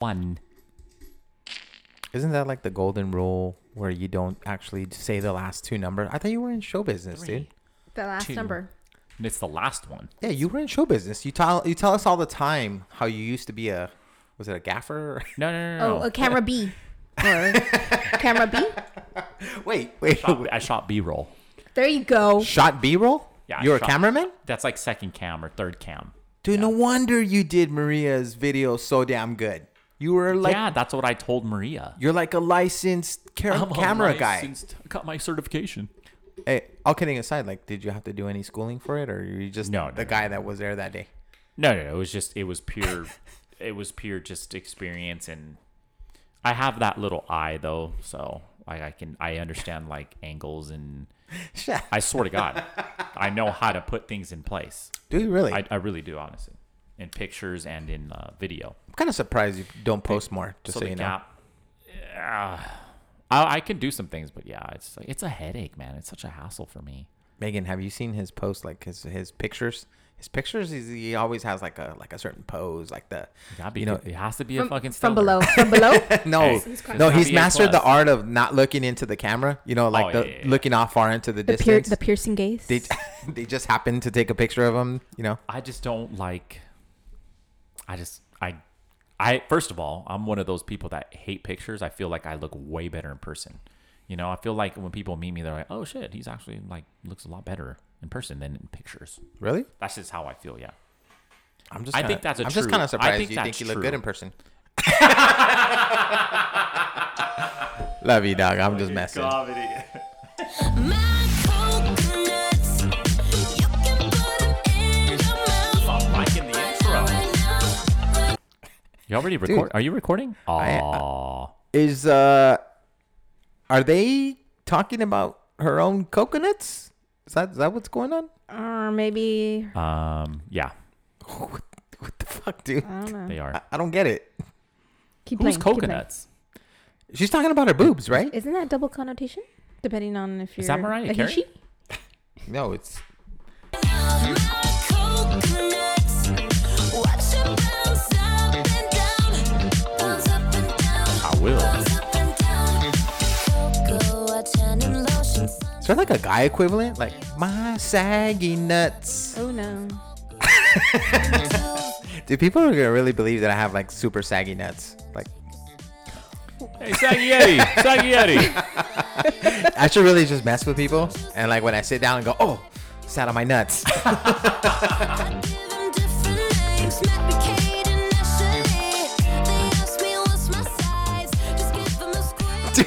one. Isn't that like the golden rule where you don't actually say the last two numbers? I thought you were in show business, dude. The last Two. number. And it's the last one. Yeah, you were in show business. You tell you tell us all the time how you used to be a was it a gaffer? No, no, no, Oh, no. a camera B. Or camera B. wait, wait. Shot, I shot B-roll. There you go. Shot B roll? Yeah, You're a shot- cameraman? That's like second cam or third cam. Dude, no wonder you did Maria's video so damn good. You were like yeah, that's what I told Maria. you're like a licensed ca- I'm a camera guy. licensed- I got my certification. Hey, all kidding aside, like did you have to do any schooling for it or you just No, the no, guy that was there that day? No, no, no. It was just, it was pure, it was pure just experience. And I have that little eye though. So I, I can, I understand like angles and I swear to God, I know how to put things in place. Dude, really? I, I really do, honestly, in pictures and in uh, video. I'm kind of surprised you don't post more, just so, so the you know. yeah, I, I can do some things, but yeah, it's like, it's a headache, man. It's such a hassle for me. Megan, have you seen his post like his his pictures? His pictures, he's, he always has like a like a certain pose, like the be, you know. it has to be a From, fucking from below. From below. No, Hey, He's no, he's mastered the art of not looking into the camera. You know, like Oh, the yeah, yeah, yeah. looking off far into the, The, pier- distance. the piercing gaze. they they just happen to take a picture of him. You know, I just don't like. I just I, I first of all, I'm one of those people that hate pictures. I feel like I look way better in person. You know, I feel like when people meet me, they're like, "Oh shit, he's actually like looks a lot better in person than in pictures." really? That's just how I feel. Yeah. I'm just. I Kinda, think that's a I'm just kind of surprised think you think you look true. good in person. Love you, dog. I'm just messing. My You already record? Are you recording? Aw. Is uh, are they talking about her own coconuts? Is that is that what's going on? or maybe um. Yeah, What, what the fuck, dude? I don't know. they are. I, I don't get it. Keep Who's playing, keep playing. coconuts? She's talking about her boobs, right? Isn't that double connotation? Depending on if you're Is that Mariah a Carey? he, she? No, it's there like a guy equivalent? Like my saggy nuts. Oh no. Dude, people are gonna really believe that I have like super saggy nuts. Like Hey, Saggy Eddie, Saggy Eddie. I should really just mess with people. And like when I sit down and go, oh, sat on my nuts.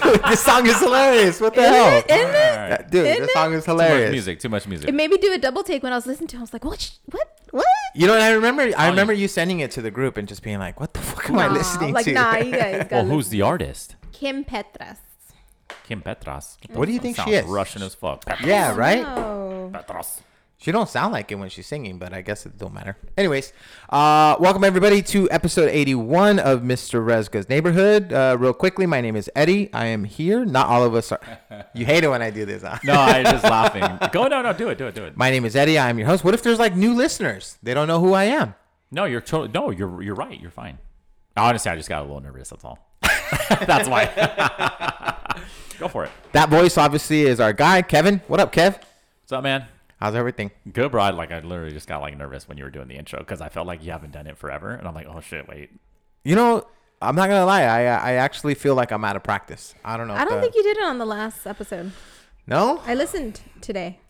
Dude, this song is hilarious. What the Isn't hell? it? Isn't it? All right. Dude, Isn't this it? song is Too much hilarious. music. Too much music. It made me do a double take when I was listening to. it. I was like, what? What? What? You know, and I remember, I Oh, remember you sending it to the group and just being like, "What the fuck am I listening like, to?" nah, you guys got Well, who's the artist? Kim Petras. Kim Petras. What do you think she is? Russian as fuck. Petras. yeah, right. Petras. She don't sound like it when she's singing, but I guess it don't matter. Anyways, uh, welcome everybody to episode 81 of Mr. Rezga's Neighborhood. Uh, real quickly, my name is Eddie. I am here. Not all of us are. You hate it when I do this, huh? No, I'm just laughing. Go, no, no, do it, do it, do it. My name is Eddie. I am your host. What if there's like new listeners? They don't know who I am. No, you're to- no, you're you're right. You're fine. Honestly, I just got a little nervous. That's all. that's why. Go for it. That voice obviously is our guy, Kevin. What up, Kev? What's up, man? How's everything? Good, bro. I, Like I literally just got like nervous when you were doing the intro because I felt like you haven't done it forever, and I'm like, oh shit, wait. You know, I'm not gonna lie. I I actually feel like I'm out of practice. I don't know. I don't the- think you did it on the last episode. No. I listened today.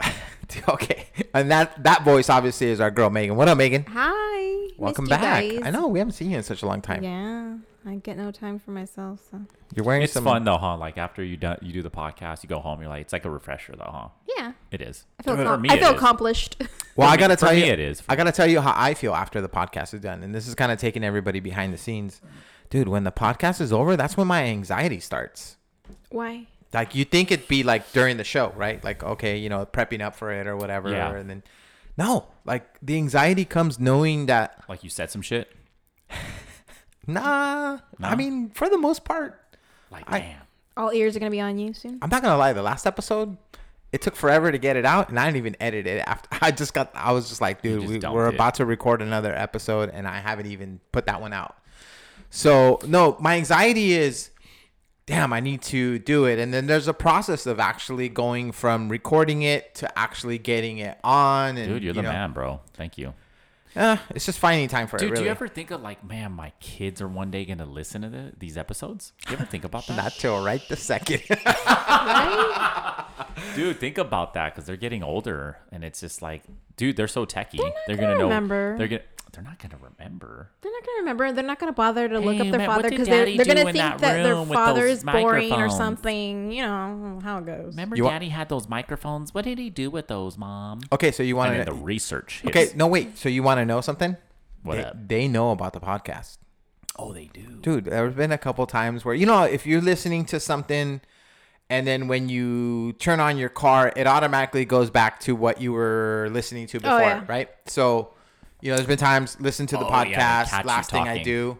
okay. And that that voice obviously is our girl Megan. What up, Megan? Hi. Welcome missed you back. guys. I know we haven't seen you in such a long time. Yeah, I get no time for myself. So You're wearing It's some. fun though, huh? Like after you do you do the podcast, you go home, you're like, it's like a refresher though, huh? yeah, It is. I feel For com- me, I feel accomplished. Well, I gotta for tell me you, it is. I gotta tell you how I feel after the podcast is done, and this is kind of taking everybody behind the scenes, dude. When the podcast is over, that's when my anxiety starts. Why? Like you think it'd be like during the show, right? Like okay, you know, prepping up for it or whatever, Yeah. and then no, like the anxiety comes knowing that Like you said some shit. nah. No? I mean, for the most part, Like I- damn. All ears are gonna be on you soon. I'm not gonna lie. The last episode, it took forever to get it out, and I didn't even edit it. After I just got, I was just like, dude, just we, we're it. about to record another episode, and I haven't even put that one out. So no, my anxiety is, damn, I need to do it, and then there's a process of actually going from recording it to actually getting it on. And Dude, you're the know, man, bro. Thank you. Eh, it's just finding time for Dude, it. Really. do you ever think of like, man, my kids are one day gonna listen to the, these episodes? Do you ever think about that? Not till right the second. Dude, think about that because they're getting older, and it's just like, dude, they're so techie. They're, They're gonna, gonna know. remember. They're gonna. They're not gonna remember. They're not gonna remember. They're not gonna bother to look up their man, father because they're, they're gonna think that that, their father is boring or something. You know how it goes. Remember, You wa- Daddy had those microphones. What did he do with those, Mom? okay, so you want And then to? the research. Hits. Okay, no wait. So you want to know something? What they, up? they know about the podcast. Oh, they do. Dude, there's been a couple times where you know if you're listening to something and then when you turn on your car, it automatically goes back to what you were listening to oh, before, yeah. right? So, you know, there's been times listen to the Oh, podcast, catch you last thing I do,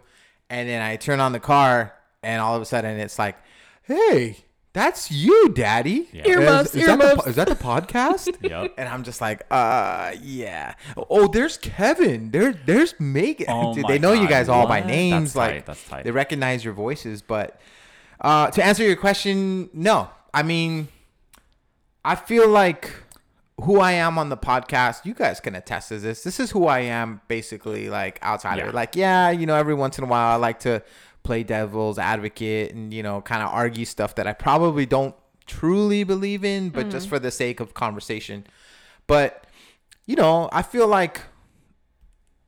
and then I turn on the car and all of a sudden it's like, "Hey, that's you, Daddy." Yeah. Is- Earmuffs, is, that the, is that the podcast? Yep. And I'm just like, uh, yeah. Oh, there's Kevin. There, there's Megan. Oh Dude, they know you guys all by names. That's like, tight, that's tight. they recognize your voices. But uh, to answer your question, no. I mean, I feel like who I am on the podcast, you guys can attest to this. This is who I am, basically, like outside of Yeah. it. Like, yeah, you know, every once in a while, I like to play devil's advocate and you know, kind of argue stuff that I probably don't truly believe in, but hmm. just for the sake of conversation. But you know, I feel like,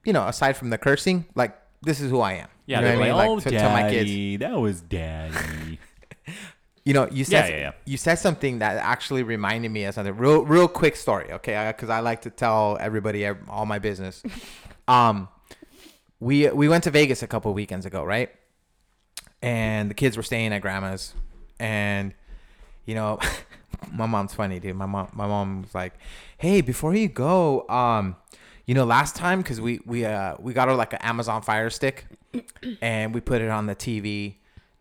you know, aside from the cursing, like this is who I am. Yeah, you know I like, oh, to, daddy, to my kids. that was daddy. You know, you said Yeah, yeah, yeah. you said something that actually reminded me of something. Real, real quick story, okay? Because I like to tell everybody all my business. um, we we went to Vegas a couple weekends ago, right? And the kids were staying at grandma's, and you know, my mom's funny, dude. My mom, my mom was like, "Hey, before you go, um, you know, last time because we we uh we got her like an Amazon Fire Stick, and we put it on the TV,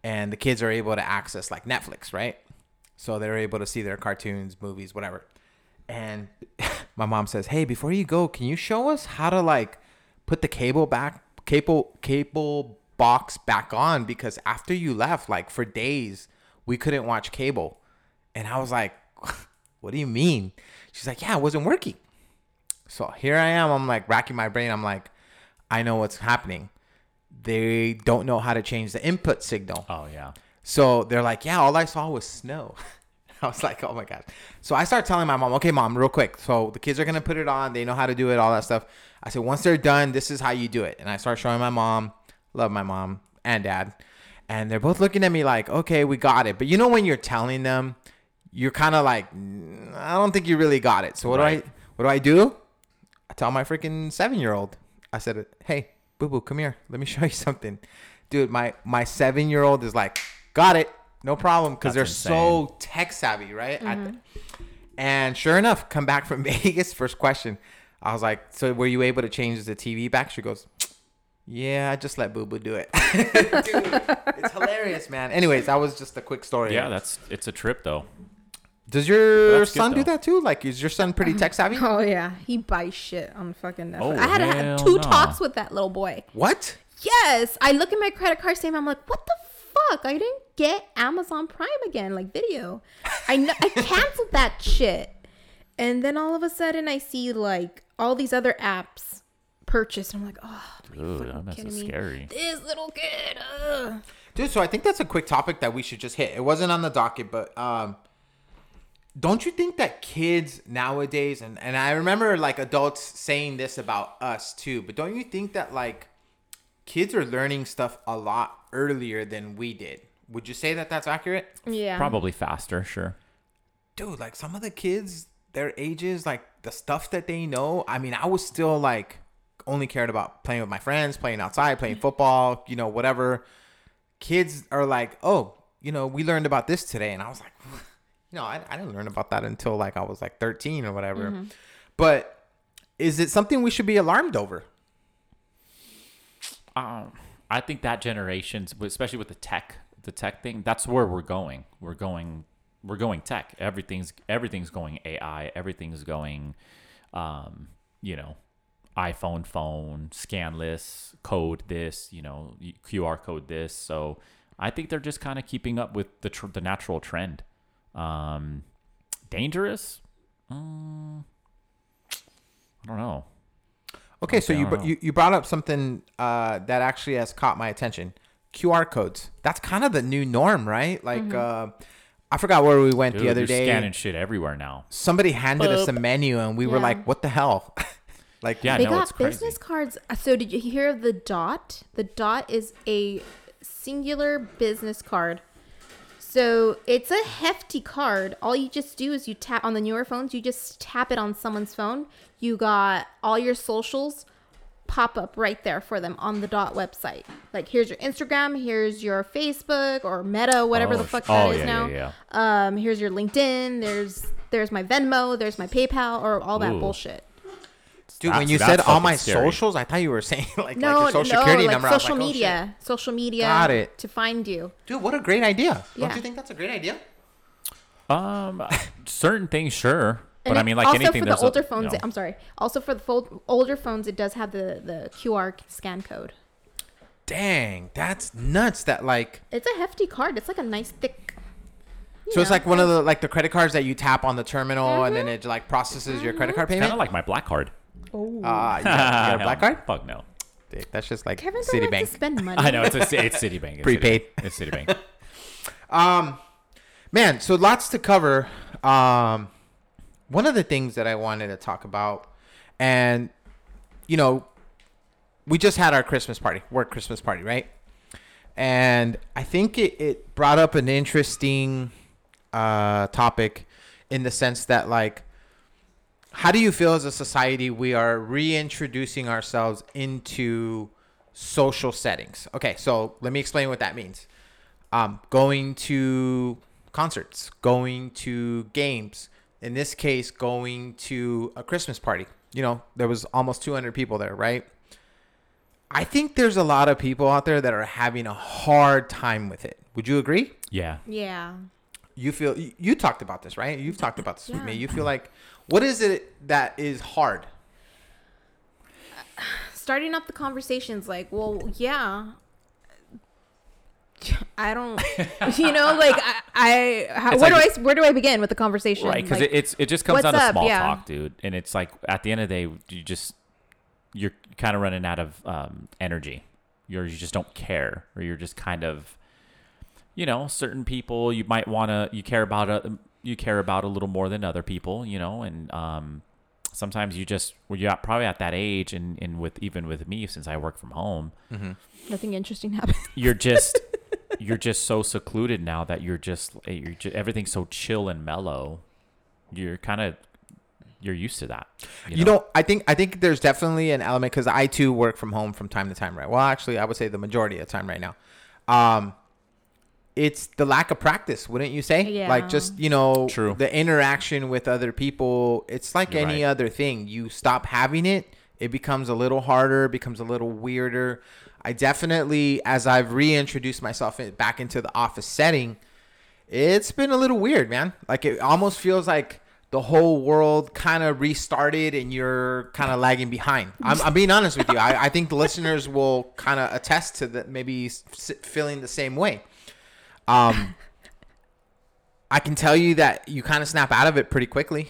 and the kids are able to access like Netflix, right? So they're able to see their cartoons, movies, whatever. And my mom says, "Hey, before you go, can you show us how to like put the cable back, cable cable box back on? Because after you left, like for days, we couldn't watch cable." And I was like, "What do you mean?" She's like, "Yeah, it wasn't working." So here I am. I'm like racking my brain. I'm like, I know what's happening. They don't know how to change the input signal. Oh yeah. So they're like, yeah, all I saw was snow. I was like, oh my God. So I start telling my mom, okay, mom, real quick. So the kids are going to put it on. They know how to do it, all that stuff. I said, once they're done, this is how you do it. And I start showing my mom, love my mom and dad. And they're both looking at me like, okay, we got it. But you know, when you're telling them, you're kind of like, "Mm, I don't think you really got it. So what Right. do I, what do I do? I tell my freaking seven year old, I said, hey, boo boo, come here. Let me show you something. Dude, my, my seven year old is like, got it. No problem. Cause they're That's so tech savvy, right? At the- mm-hmm. and sure enough, come back from Vegas. First question. I was like, so were you able to change the TV back? She goes, yeah, I just let Boo Boo do it. Dude, it's hilarious, man. Anyways, that was just a quick story. Yeah, that's it's a trip though. Does your That's good, son do though. that too? Like, is your son pretty tech savvy? Oh yeah, he buys shit on fucking Netflix. Oh, I had to have hell two no. talks with that little boy. What? Yes, I look at my credit card statement. I'm like, what the fuck? I didn't get Amazon Prime again, like video. I know I canceled that shit, and then all of a sudden I see like all these other apps purchased. I'm like, oh, are you Ooh, fucking that's kidding scary. This little kid. Ugh. Dude, so I think that's a quick topic that we should just hit. It wasn't on the docket, but um don't you think that kids nowadays and and I remember like adults saying this about us too, but don't you think that like kids are learning stuff a lot earlier than we did? Would you say that that's accurate? Yeah, Probably faster, sure. Dude, like some of the kids their ages, like the stuff that they know. I mean, I was still like only cared about playing with my friends, playing outside, playing mm-hmm. football, you know, whatever. Kids are like, oh, you know, we learned about this today. And I was like, you know, I, I didn't learn about that until like I was like 13 or whatever. But is it something we should be alarmed over? Um, I think that generation's, especially with the tech, the tech thing, that's where we're going. We're going, we're going tech. Everything's everything's going AI. Everything's going, um, you know, iPhone phone, scan this, code this, you know, QR code this. So I think they're just kind of keeping up with the tr- the natural trend. Um, dangerous? Mm, I don't know. Okay, so Okay, I you, br- know. you you brought up something uh, that actually has caught my attention. QR codes. That's kind of the new norm, right? Like, Mm-hmm. uh, I forgot where we went Dude, the other day. scanning shit everywhere now. Somebody handed us a menu, and we were like, "What the hell?" like, Yeah, they no, it's got crazy. business cards. Uh, So did you hear of the dot? The dot is a singular business card. So it's a hefty card. All you just do is you tap on the newer phones. You just tap it on someone's phone. You got all your socials pop up right there for them on the dot website. Like here's your Instagram, here's your Facebook or Meta, whatever Oh, the fuck that oh, is yeah, now. yeah, Um, here's your LinkedIn. There's there's my Venmo. There's my PayPal or all that Ooh. bullshit. Dude, when you said all my scary. socials, I thought you were saying like, No, like your social no, security like number. I was social like, oh, media, social media. Got it. to find you. Dude, what a great idea! Yeah. Don't you think that's a great idea? Um, certain things, sure, but And I mean, like also anything. for there's the a- older you phones, know. I'm sorry. Also for the fold, older phones, it does have the the QR scan code. Dang, that's nuts. That like, It's a hefty card. It's like a nice thick. you so it's like one of the like the credit cards that you tap on the terminal, and Mm-hmm. then it like processes your credit card payment. kind of like my black card. Oh. Ah, you, got, you got a black card? Fuck no. Dude, that's just like Kevin don't like to Citibank. spend money. I know it's a ci- it's Citibank. It's Prepaid. Citibank. It's Citibank. Um, man, so lots to cover. Um, one of the things that I wanted to talk about, and you know, we just had our Christmas party, work Christmas party, right? And I think it, it brought up an interesting uh, topic in the sense that, like, how do you feel as a society we are reintroducing ourselves into social settings? Okay, so let me explain what that means um, going to concerts, going to games. In this case, going to a Christmas party. You know, there was almost 200 people there, right? I think there's a lot of people out there that are having a hard time with it. Would you agree? Yeah. Yeah. You feel you, you talked about this, right? You've talked about this with me. You feel like what is it that is hard? Starting up the conversations like, well, yeah. I don't, you know, like I, I how, where like- do I, where do I begin with the conversation? Right, because Like, it, it's it just comes what's down to up? small Yeah. talk, dude. And it's like at the end of the day, you just you're kind of running out of um, energy. You're you just don't care, or you're just kind of, you know, certain people you might want to you care about uh, you care about a little more than other people, you know, and um, sometimes you just well, you're at- probably at that age, and and with even with me since I work from home, nothing interesting happened. you're just you're just so secluded now that you're just you're just, everything's so chill and mellow. You're kind of you're used to that. You know, I think I think there's definitely an element because I too work from home from time to time, right? Well, actually, I would say the majority of the time right now. Um, it's the lack of practice, wouldn't you say? Yeah. Like just you know, True. the interaction with other people. It's like You're any right. other thing. You stop having it, it becomes a little harder, becomes a little weirder. I definitely, as I've reintroduced myself back into the office setting, it's been a little weird, man. Like it almost feels like the whole world kind of restarted and you're kind of lagging behind. I'm, I'm being honest with you. I, I think the listeners will kind of attest to that, maybe feeling the same way. Um, I can tell you that you kind of snap out of it pretty quickly.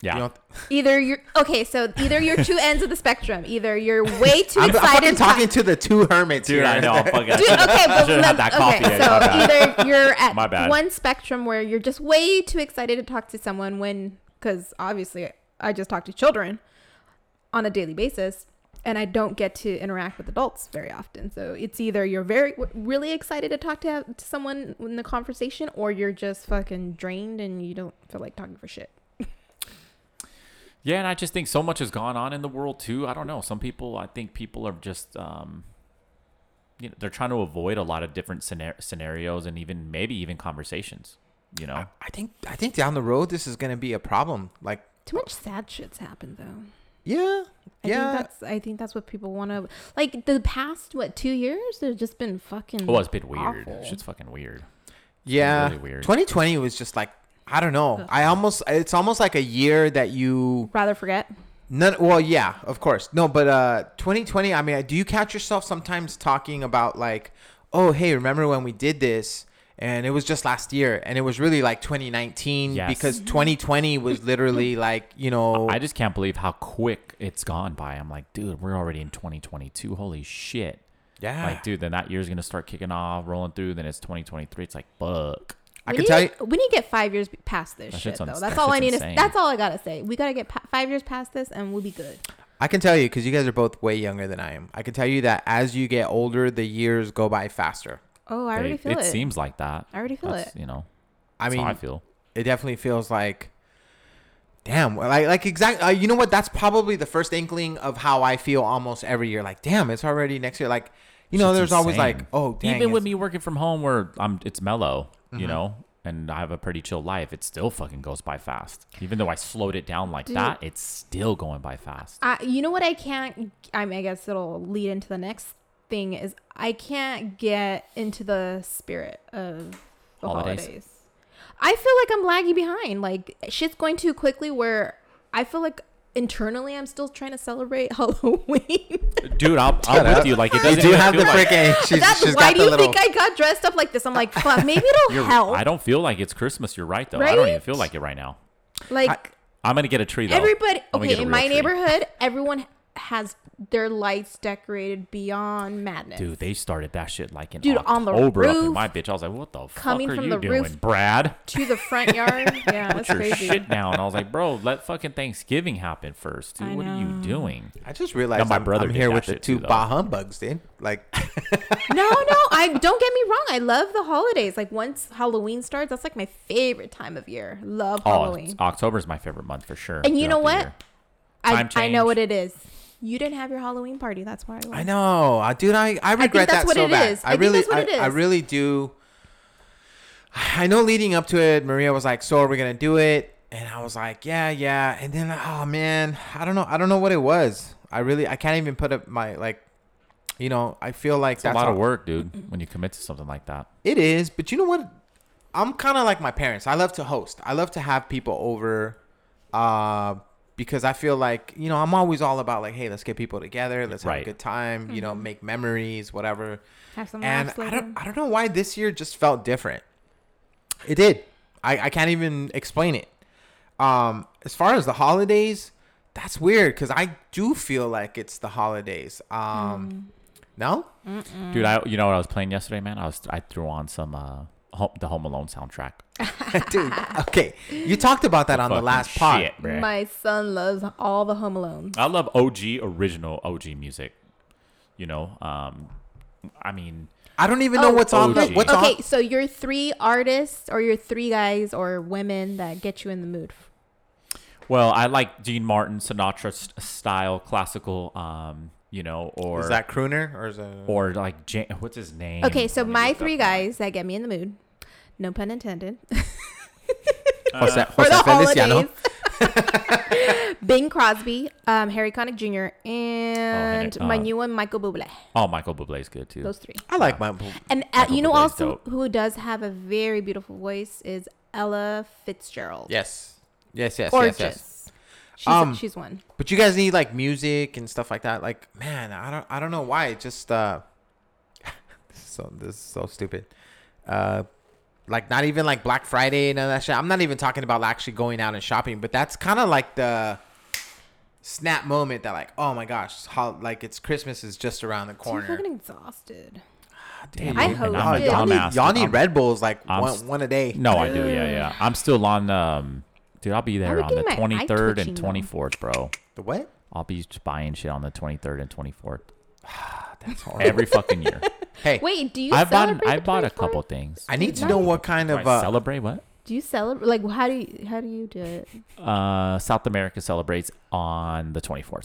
yeah. You know, Either you're okay, so either you're two ends of the spectrum. Either you're way too I'm, I'm excited. fucking to talking to the two hermits Dude, here. I know. I'm fucking, Dude, okay, but Should've that coffee okay, in, my so either you're at My bad. one spectrum where you're just way too excited to talk to someone when, because obviously I just talk to children on a daily basis, and I don't get to interact with adults very often. So it's either you're very really excited to talk to, to someone in the conversation, or you're just fucking drained and you don't feel like talking for shit. Yeah, and I just think so much has gone on in the world too. I don't know. Some people, I think people are just, um, you know, they're trying to avoid a lot of different scenar- scenarios and even maybe even conversations. You know, I think I think down the road this is gonna be a problem. Like, Too much sad shit's happened though. Yeah, I yeah. think that's I think that's what people want to like. The past what two years? There's just been fucking. oh, it's been weird. awful. Shit's fucking weird. Yeah, really weird. 2020 was just like I don't know. I almost it's almost like a year that you Rather forget. None. Well, yeah, of course. No, but uh, 2020. I mean, do you catch yourself sometimes talking about like, oh, hey, remember when we did this? And it was just last year, and it was really like 2019 Yes. because mm-hmm. 2020 was literally like you know. I just can't believe how quick it's gone by. I'm like, dude, we're already in 2022. Holy shit. yeah. Like, dude, then that year's gonna start kicking off, rolling through. Then it's 2023. It's like, fuck. I we can need, tell you. we need to get five years past this That shit though. That's that all I need insane. to. That's all I gotta say. We gotta get pa- five years past this, and we'll be good. I can tell you because you guys are both way younger than I am. I can tell you that as you get older, the years go by faster. Oh, I They- already feel it. it seems like that. I already feel That's, it. You know, I mean, how I feel. it definitely feels like damn like like exactly. uh, you know what that's probably the first inkling of how i feel almost every year like damn it's already next year like you know Shit's there's always like oh dang, Even with me working from home, where I'm, it's mellow. Mm-hmm. You know. And I have a pretty chill life. It still fucking goes by fast. Even though I slowed it down like Dude. that, it's still going by fast. I, you know what I can't. I mean, I guess it'll lead into the next thing is I can't get into the spirit of the Holidays. holidays. I feel like I'm lagging behind. Like shit's going too quickly. Where I feel like internally I'm still trying to celebrate Halloween. Dude, I'll, Shut I'm with up. you. Like it you doesn't do have the like, freaking she's, That's she's why got do the you little think I got dressed up like this? I'm like, fuck, maybe it'll You're- help. I don't feel like it's Christmas. You're right though. Right? I don't even feel like it right now. like I'm gonna get a tree though. everybody. Okay, in my tree. neighborhood, everyone has their lights decorated beyond madness. Dude, they started that shit like in Dude, on the October up in roof, my bitch. I was like, what the coming fuck are from you the doing, roof. Brad? to the front yard. Yeah, Put that's your crazy. shit down. I was like, bro, let fucking Thanksgiving happen first. Dude, I what are you doing? i just realized my I'm, brother I'm here with the two too, bah humbugs dude like No, no, I don't get me wrong. I love the holidays. Like once Halloween starts, that's like my favorite time of year. Love Oh, Halloween. October's my favorite month for sure. And you know what? I, I know what it is. You didn't have your Halloween party. That's why I, Went. i know dude i i regret that's that what so it bad is. i, I think really that's what I, it is. I really do i know leading up to it maria was like so are we gonna do it and i was like yeah yeah and then oh man i don't know i don't know what it was i really i can't even put up my like you know i feel like It's a that's lot of work, dude, when you commit to something like that. It is, but you know what? I'm kind of like my parents. I love to host. I love to have people over, uh, because I feel like you know I'm always all about like, hey, let's get people together, let's have a good time, you know, Mm-hmm. make memories, whatever. Have some And I don't, I don't know why this year just felt different. It did. I, I can't even explain it. Um, as far as the holidays, that's weird because I do feel like it's the holidays. Mm. Um, no, Dude, I you know what I was playing yesterday, man? I was I threw on some uh home, the Home Alone soundtrack. dude. Okay, you talked about that on the Fucking last pod. shit, bruh. My son loves all the Home Alone. I love OG original OG music. You know, um, I mean, I don't even know Oh, what's on the OG. what's okay, on. so your three artists or your three guys or women that get you in the mood. well, I like Dean Martin, Sinatra s- style classical. Um, you know, or Is that crooner or is that or like Ja- what's his name? Okay, so Let me my look three up that. guys that get me in the mood. No pun intended. Jose, For Jose the Feliciano. holidays. Bing Crosby, um, Harry Connick Jr., and Henry- my uh, new one, Michael Bublé. Oh, Michael Bublé is good too. Those three. I like my. And uh, Michael you know Bublé's also dope. who does have a very beautiful voice is Ella Fitzgerald. Yes, yes, yes, Gorgeous. yes, yes. She's, Um, she's one. But you guys need like music and stuff like that. Like, man, I don't, I don't know why. It just, uh, this is so this is so stupid. Uh, like not even like Black Friday and all that shit. I'm not even talking about actually going out and shopping, but that's kind of like the snap moment that like, oh my gosh, how like it's Christmas is just around the Too corner. fucking exhausted. Damn, I dude, and hosted. I'm a y'all, need, y'all need Red Bulls like I'm one, s- one a day. No, I do. Yeah, yeah. I'm still on. Um, dude, I'll be there on the get my eye 23rd and 24th, bro. The what? I'll be buying shit on the 23rd and 24th That's horrible. every fucking year. hey, Wait, do you I've bought. celebrate I the bought a 24th? couple things. I need to know what kind Do of I uh, celebrate what? Do you celebrate? Like, how do you how do you do it? Uh, South America celebrates on the 24th.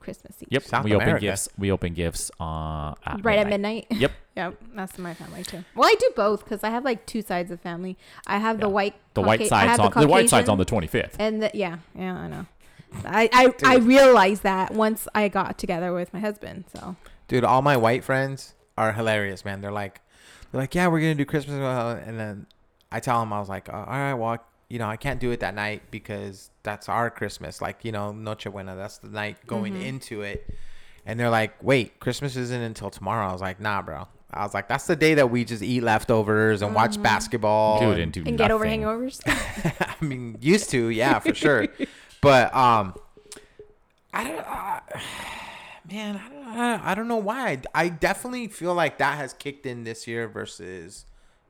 Christmas Eve. Yep. South we open gifts. We open gifts. Uh, at Right at midnight. Yep. Yep, that's my family too. Well, I do both because I have like two sides of family. I have the white, The white Cauca- I side's have on the, white side's Caucasian, on the 25th. and the, yeah, yeah, I know. I I, I realized that once I got together with my husband. So Dude, all my white friends are hilarious, man. They're like, they're like, yeah, we're gonna do Christmas, uh, and then I tell them, I was like, uh, all right, well, you know, I can't do it that night because that's our Christmas. Like, you know, Noche Buena, that's the night going into it. And they're like, wait, Christmas isn't until tomorrow. I was like, nah, bro. I was like, that's the day that we just eat leftovers and watch basketball. Dude, and- and do and get over hangovers. I mean, used to, yeah, for sure. But um, I don't, uh, man, I don't, I I don't know why. I, I definitely feel like that has kicked in this year versus,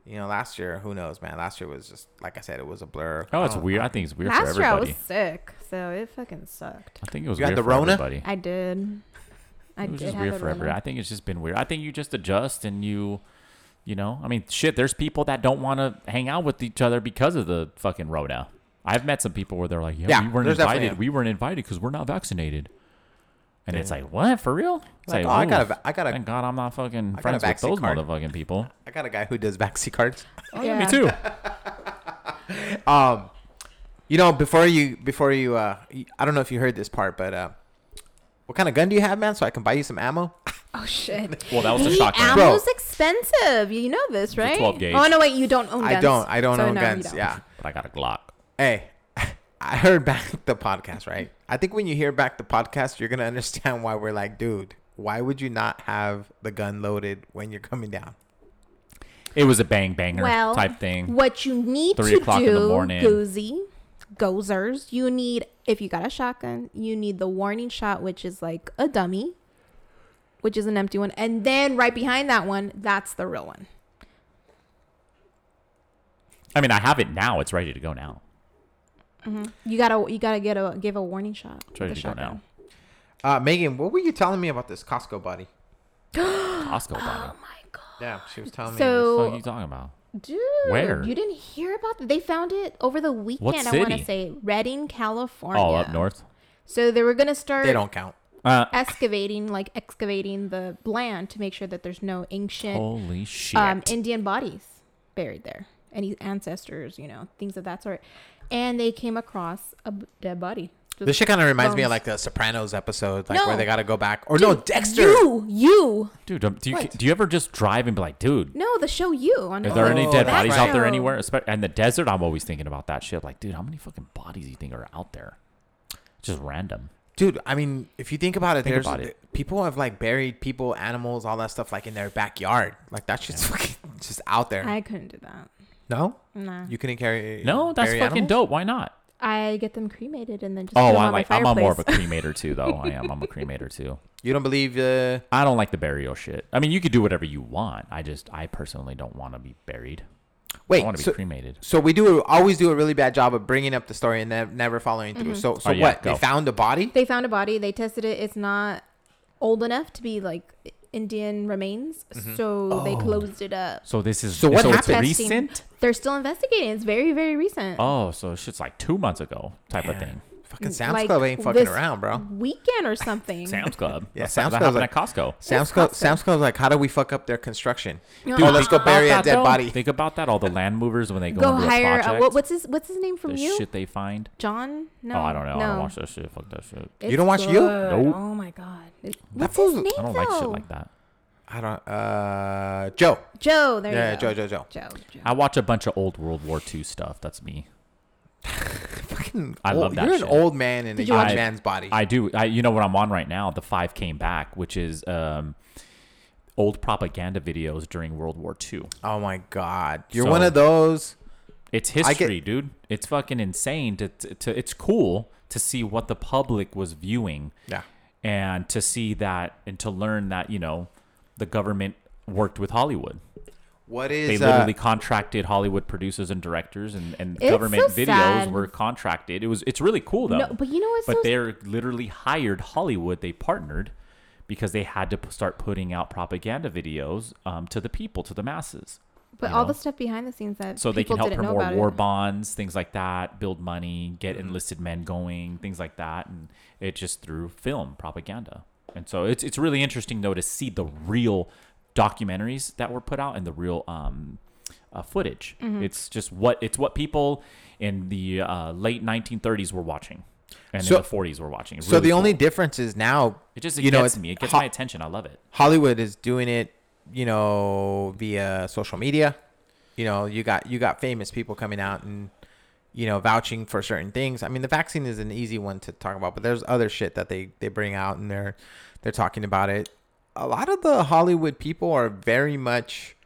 you know, last year. Who knows, man? Last year was just like I said, it was a blur. Oh, it's don't- weird. I think it's weird for Last year I was sick, so it fucking sucked. I think it was You had weird the for Rona? everybody. I did. I it was did just have weird for everybody. I think it's just been weird. I think you just adjust and you, you know, I mean, shit. There's people that don't want to hang out with each other because of the fucking Rona. I've met some people where they're like, yeah, Yeah, we weren't invited. We weren't invited because we're not vaccinated. And it's like, what for real? It's Like, oh, I got a oof, va- I got a- Thank God I'm not fucking I got a friends with those card. motherfucking people. I got a guy who does backseat cards. Oh, yeah, Yeah. me too. Um, you know, before you, before you, uh, y- I don't know if you heard this part, but uh, what kind of gun do you have, man? So I can buy you some ammo. Oh shit. Well, that was a Hey, shotgun. Bro. ammo's expensive. You know this, a right? 12 gauge. Oh no, wait, you don't own guns. I don't. I don't So own no, you guns. don't. Yeah. But I got a Glock. Hey, I heard back the podcast, right? I think when you hear back the podcast, you're gonna understand why we're like, dude, why would you not have the gun loaded when you're coming down? It was a bang banger Well, type thing. What you need Three to o'clock in the morning. Goozy, Gozers, you need if you got a shotgun, you need the warning shot, which is like a dummy, which is an empty one, and then right behind that one, that's the real one. I mean, I have it now. It's ready to go now. You gotta you gotta get a give a warning shot. It's ready with to the go now. Uh, Megan, what were you telling me about this Costco body? Costco body. Oh my god. Yeah, she was telling me. What are you talking about? dude, Where? you didn't hear about that? They found it over the weekend. I want to city? say Redding, California. All up north. So they were gonna start they don't count. Uh, excavating, like excavating the land to make sure that there's no ancient holy shit. um, Indian bodies buried there, any ancestors, you know, things of that sort. And they came across a dead body. Just This shit kind of reminds me of like the Sopranos episode, like where they got to go back. Or no, Dexter. You, you. dude, um, do you, What? do you ever just drive and be like, dude, No, the show you on. are there any Oh, dead that's bodies out there anywhere? Espe- And the desert, I'm always thinking about that shit. Like, dude, how many fucking bodies do you think are out there? Just random. Dude, I mean, if you think about it, Think there's about it. people have like buried people, animals, all that stuff like in their backyard. Like that shit's fucking just out there. I couldn't do that. No, Nah. you couldn't carry. No, that's bury fucking animals? dope. Why not? I get them cremated and then just. Oh, put them I on my like. I'm a more of a cremator too, though. I am. I'm a cremator too. You don't believe? Uh, I don't like the burial shit. I mean, you could do whatever you want. I just, I personally don't want to be buried. Wait, I want to be cremated. so we do always do a really bad job of bringing up the story and ne- never following through. So, so Oh, yeah, what? go. They found a body. They found a body. They tested it. It's not old enough to be like Indian remains, mm-hmm. so they oh. closed it up. So this is So what so it's happened? Testing. recent. They're still investigating. It's very, very recent. Oh, so shit's like two months ago type of thing. Fucking Sam's Like, Club ain't fucking this around, bro. Weekend or something. Sam's Club. Yeah, That's- Sam's that Club's happened like- at Costco. Sam's Club. Costco. Sam's Club's like, how do we fuck up their construction? No, Oh, let's go Think bury a about that, dead though. body. Think about that. All the land movers when they go, Go into hire. a Uh, project. what, what's his What's his name from the you? shit they find. John? No. oh, I don't know. No. I don't watch that shit. Fuck that shit. It's don't watch you? good. Nope. Oh my god. It- That What's his fool's- name? I don't like shit like that. I don't. Uh, Joe. Joe. There Yeah, you go. Joe, Joe, Joe. Joe. Joe. I watch a bunch of old World War II stuff. That's me. Fucking. I old, love that You're shit. an old man in a Did you young watch- man's body. I do. I you know what I'm on right now? The Five came back, which is um, old propaganda videos during World War II. oh my god, you're So- one of those. It's I get- history, dude. It's fucking insane to, to, to it's cool to see what the public was viewing Yeah. and to see that and to learn that, you know, the government worked with Hollywood. What They is? uh, literally contracted Hollywood producers and directors and, and government so videos sad. were contracted. It was it's really cool though. No, but you know what's but so they're literally hired Hollywood. They partnered because they had to p- start putting out propaganda videos um, to the people, to the masses. But all know? the stuff behind the scenes that so they can help didn't promote about war it. bonds, things like that, build money, get Mm-hmm. enlisted men going, things like that, and it just through film propaganda. And so it's it's really interesting though to see the real documentaries that were put out and the real um, uh, footage. Mm-hmm. It's just what it's what people in the uh, late 1930s were watching, and So- in the 40s were watching. It's So really the only difference is now, it just it you know, gets it's me. It gets ho- my attention. I love it. Hollywood is doing it, you know, via social media. You know, you got you got famous people coming out and you know, vouching for certain things. I mean, the vaccine is an easy one to talk about, but there's other shit that they they bring out and they're they're talking about it. A lot of the Hollywood people are very much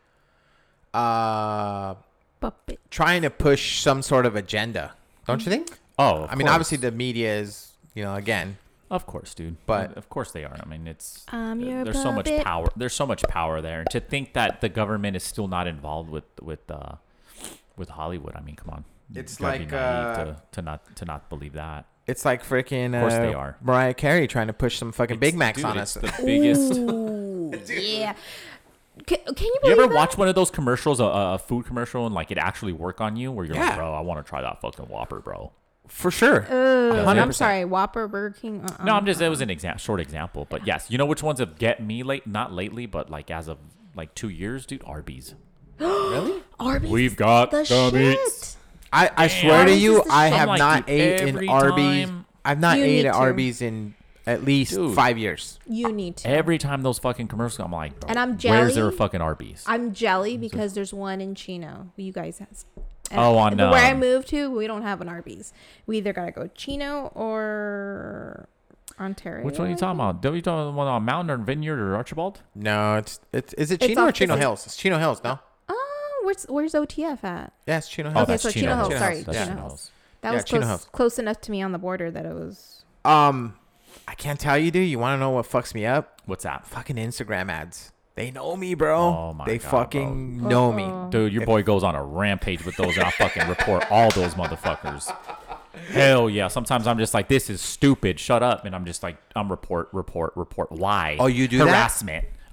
uh Puppet. trying to push some sort of agenda. Don't you think? Oh, of I mean, course. obviously the media is, you know, again, Of course, dude. But- of course they are. I mean, it's I'm your there's so much puppet. power. There's so much power there. And to think that the government is still not involved with with uh with Hollywood. I mean, come on. It's It's gotta like, uh, to, to not to not believe that. It's like freaking uh, course they are. Mariah Carey trying to push some fucking Big Macs dude, on it's us. The biggest. Ooh, yeah. Can, can you You believe ever that? watch one of those commercials, a, a food commercial, and like it actually work on you, where you're Yeah. like, bro, I want to try that fucking Whopper, bro. For sure. Uh, I'm sorry, Whopper, Burger King. Uh-uh. No, I'm just it was an exa- short example, but yes, you know which ones have get me late? Not lately, but like as of like two years, dude. Arby's. really? Arby's. We've got the the meats. shit. I, I Damn. swear to you, I have like, not dude, ate every in Arby's. time- I've not You ate need at to. Arby's in at least Dude. five years. You need to. Every time those fucking commercials, I'm like, And I'm Where's there a jelly. fucking Arby's? I'm jelly because there's one in Chino. You guys has. and Oh, on, where I moved to, we don't have an Arby's. We either gotta go Chino or Ontario. Which one are you talking about? Don't you talking about the one on Mountain or Vineyard or Archibald? No, it's it's is it It's Chino or off- Chino it's Hills? It's Chino Hills, no? Where's where's OTF at? Yeah, it's Chino Oh, Hills. Okay, that's so Chino Chino Hills. Hills. Sorry, That's Chino Chino Hills. That Yeah, was Chino close, Hills. close enough to me on the border that it was. Um, I can't tell you, dude. You want to know what fucks me up? What's that? Fucking Instagram ads. They know me, bro. Oh my they God, fucking know me. Uh-oh. Dude, your boy goes on a rampage with those, and I fucking report all those motherfuckers. Hell yeah! Sometimes I'm just like, this is stupid. Shut up, and I'm just like, I'm report, report, report. Why? Oh, you do that?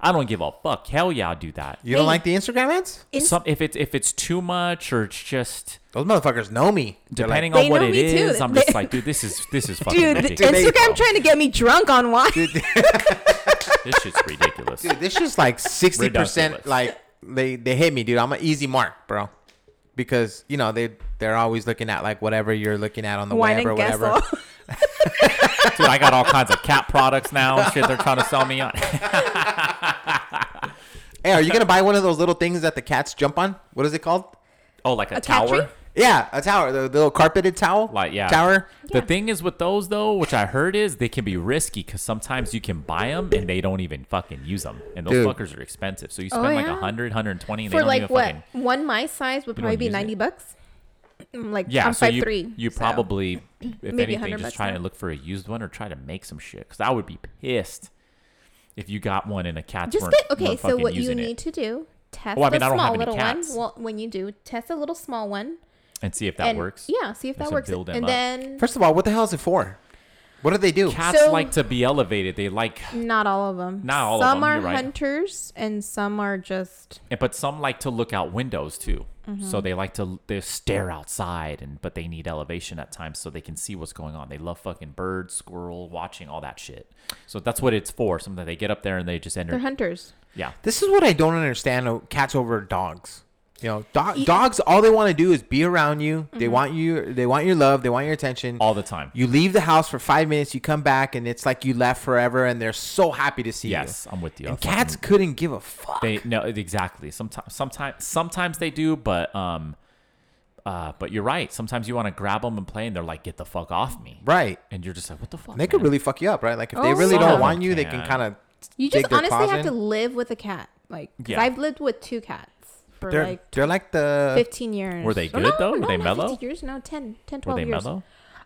Harassment. I don't give a fuck. Hell yeah, I do that. You don't Hey. like the Instagram ads? Inst- Some if it's if it's too much or it's just Those motherfuckers know me. They're depending They on what know it me too. is, I'm They- just like, dude, this is this is fucking Dude, ridiculous. they- Instagram bro. trying to get me drunk on wine. this shit's ridiculous. Dude, this is like sixty percent. Ridiculous. Like they they hit me, dude. I'm an easy mark, bro. Because you know they they're always looking at like whatever you're looking at on the wine web or and whatever. Gessel. Dude, I got all kinds of cat products now and shit they're trying to sell me on. Hey, are you gonna buy one of those little things that the cats jump on? What is it called? Oh, like a, A cat tower? tree? Yeah, a tower. The, the little carpeted towel. Like yeah, Tower. The thing is with those though, which I heard is they can be risky because sometimes you can buy them and they don't even fucking use them, and those Dude. fuckers are expensive. So you Oh, spend like a yeah? 100, 120, and they For don't like even what? fucking One my size would You don't probably be use it? ninety bucks. Mm, Like yeah. I'm so five you three. you so. probably if Maybe anything 100 just bucks trying to more. look for a used one or try to make some shit because I would be pissed if you got one and a cat's just get okay. So what you need it to do test Well, I mean, the I don't have small any little cats. one. Well, when you do test a little small one, and see if that and works. yeah, see if that works. build them And up. then First of all, what the hell is it for? What do they do? Cats So- like to be elevated. They like, not all of them. Not all of some them, are you're right. hunters and some are just and- but some like to look out windows too. Mm-hmm. So they like to they stare outside, and but they need elevation at times so they can see what's going on. They love fucking birds, squirrel, watching all that shit. So that's what it's for. Something they get up there and they just they're enter. hunters. Yeah, This is what I don't understand. uh, Cats over dogs. You know, do- dogs. All they want to do is be around you. Mm-hmm. They want you. They want your love. They want your attention. all the time. You leave the house for five minutes. You come back, and it's like you left forever. And they're so happy to see you. Yes, I'm with you. And I fucking- cats couldn't give a fuck. They no exactly. Sometimes sometimes sometimes they do, but um, uh, but you're right. Sometimes you want to grab them and play, and they're like, "Get the fuck off me!" right. And you're just like, "What the fuck?" And they could really fuck you up, right? Like if they Oh, really don't of want them you, they can can. kind of. You dig just their honestly claws have to live with a cat. Like, Yeah. I've lived with two cats for They're like they're like the. 15 years. Were they Oh, good, though? Were No, they mellow? 15 years, no, 10, 10 Were they years. mellow?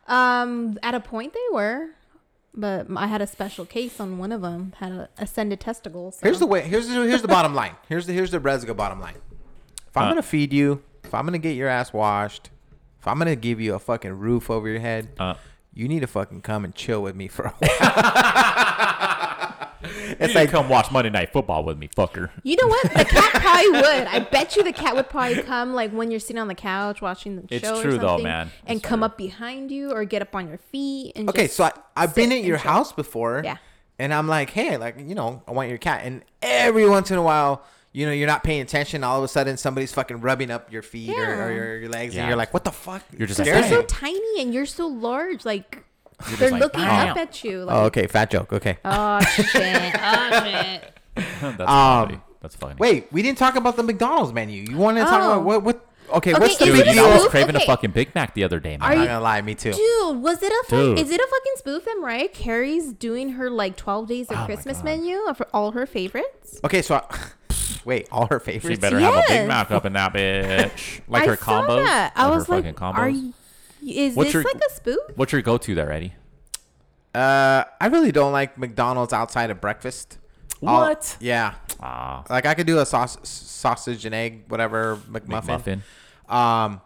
Um, at a point they were, but I had a special case on one of them. Had a ascended testicles. So. Here's the way. Here's the here's the bottom line. Here's the here's the Resga bottom line. If I'm Uh. gonna feed you, if I'm gonna get your ass washed, if I'm gonna give you a fucking roof over your head, Uh, you need to fucking come and chill with me for a while. it's like come watch Monday Night Football with me, fucker. You know what? The cat probably would. I bet you the cat would probably come like when you're sitting on the couch watching the It's show or true, though, something, man. and It's come true. up behind you or get up on your feet and okay, just so I, I've been at your chill. house before. Yeah. And I'm like, hey, like you know, I want your cat, and every once in a while. You know, you're not paying attention. All of a sudden, somebody's fucking rubbing up your feet or, or your, your legs, and you're like, "What the fuck?" You're just like, they're so tiny and you're so large. Like just they're like, looking "Bam." up at you. Like, Oh, okay, fat joke. Okay. oh shit! Oh shit! That's Um, funny. That's funny. Wait, we didn't talk about the McDonald's menu. You want to talk Oh. about what? What? Okay, Okay, what's the is big it a Dude, I was deal? spoof? craving a fucking Big Mac the other day, man. Are I'm not you- gonna lie, me too. Dude, was it a fu- Dude. is it a fucking spoof that Mariah Carey's doing her like 12 days of Oh my Christmas God. menu of all her favorites? Okay, so I, wait, all her She favorites. better have a Yes. Big Mac up in that bitch. Like I her saw combos. that. I Like her was like, fucking combos. are you, is What's this your- like a spoof? What's your go-to there, Eddie? Uh, I really don't like McDonald's outside of breakfast. I'll- What? yeah, Ah, like I could do a saus- sausage and egg, whatever McMuffin. McMuffin. Um,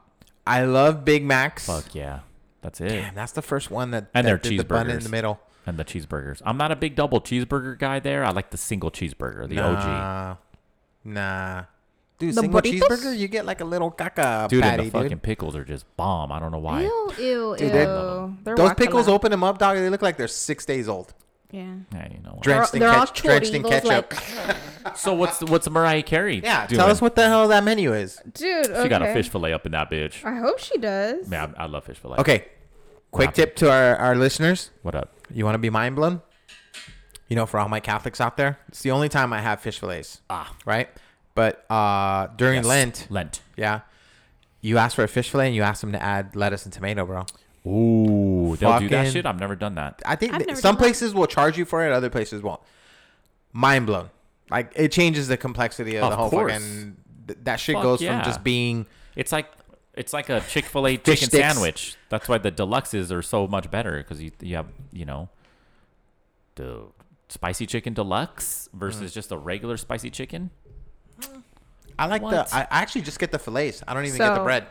I love Big Macs. Fuck yeah, that's it. Damn, that's the first one that And that their did the bun in cheeseburgers. the middle. And the cheeseburgers. I'm not a big double cheeseburger guy there. I like the single cheeseburger, the OG. Nah, nah. Dude, The single burritos? cheeseburger, you get like a little caca Dude, patty, and the fucking dude. pickles are just bomb. I don't know why. Ew, ew, Dude, ew. they're- They're Those pickles, open them up, dog. They look like they're six days old. Yeah. Yeah, you know. What. Drenched in, They're all drenched in ketchup. like- So what's what's Mariah Carey? yeah, doing? tell us what the hell that menu is. Dude, okay. She got a fish fillet up in that bitch. I hope she does. Man, I, I love fish fillet. Okay, quick happened? tip to our, our listeners. What up? You want to be mind blown? You know, for all my Catholics out there, it's the only time I have fish fillets, Ah, right? But uh during yes. Lent, Lent. yeah, you ask for a fish fillet and you ask them to add lettuce and tomato, bro. Ooh, they'll do that shit. I've never done that. I think th- some done that. places will charge you for it, other places won't. Mind blown. Like it changes the complexity of, Of the whole course. fucking. th- that shit Fuck goes yeah. from just being It's like it's like a Chick Fil A chicken sticks. sandwich. That's why the deluxes are so much better because you you have you know the spicy chicken deluxe versus Mm. just a regular spicy chicken. I like What? the. I I actually just get the fillets. I don't even get the So- bread.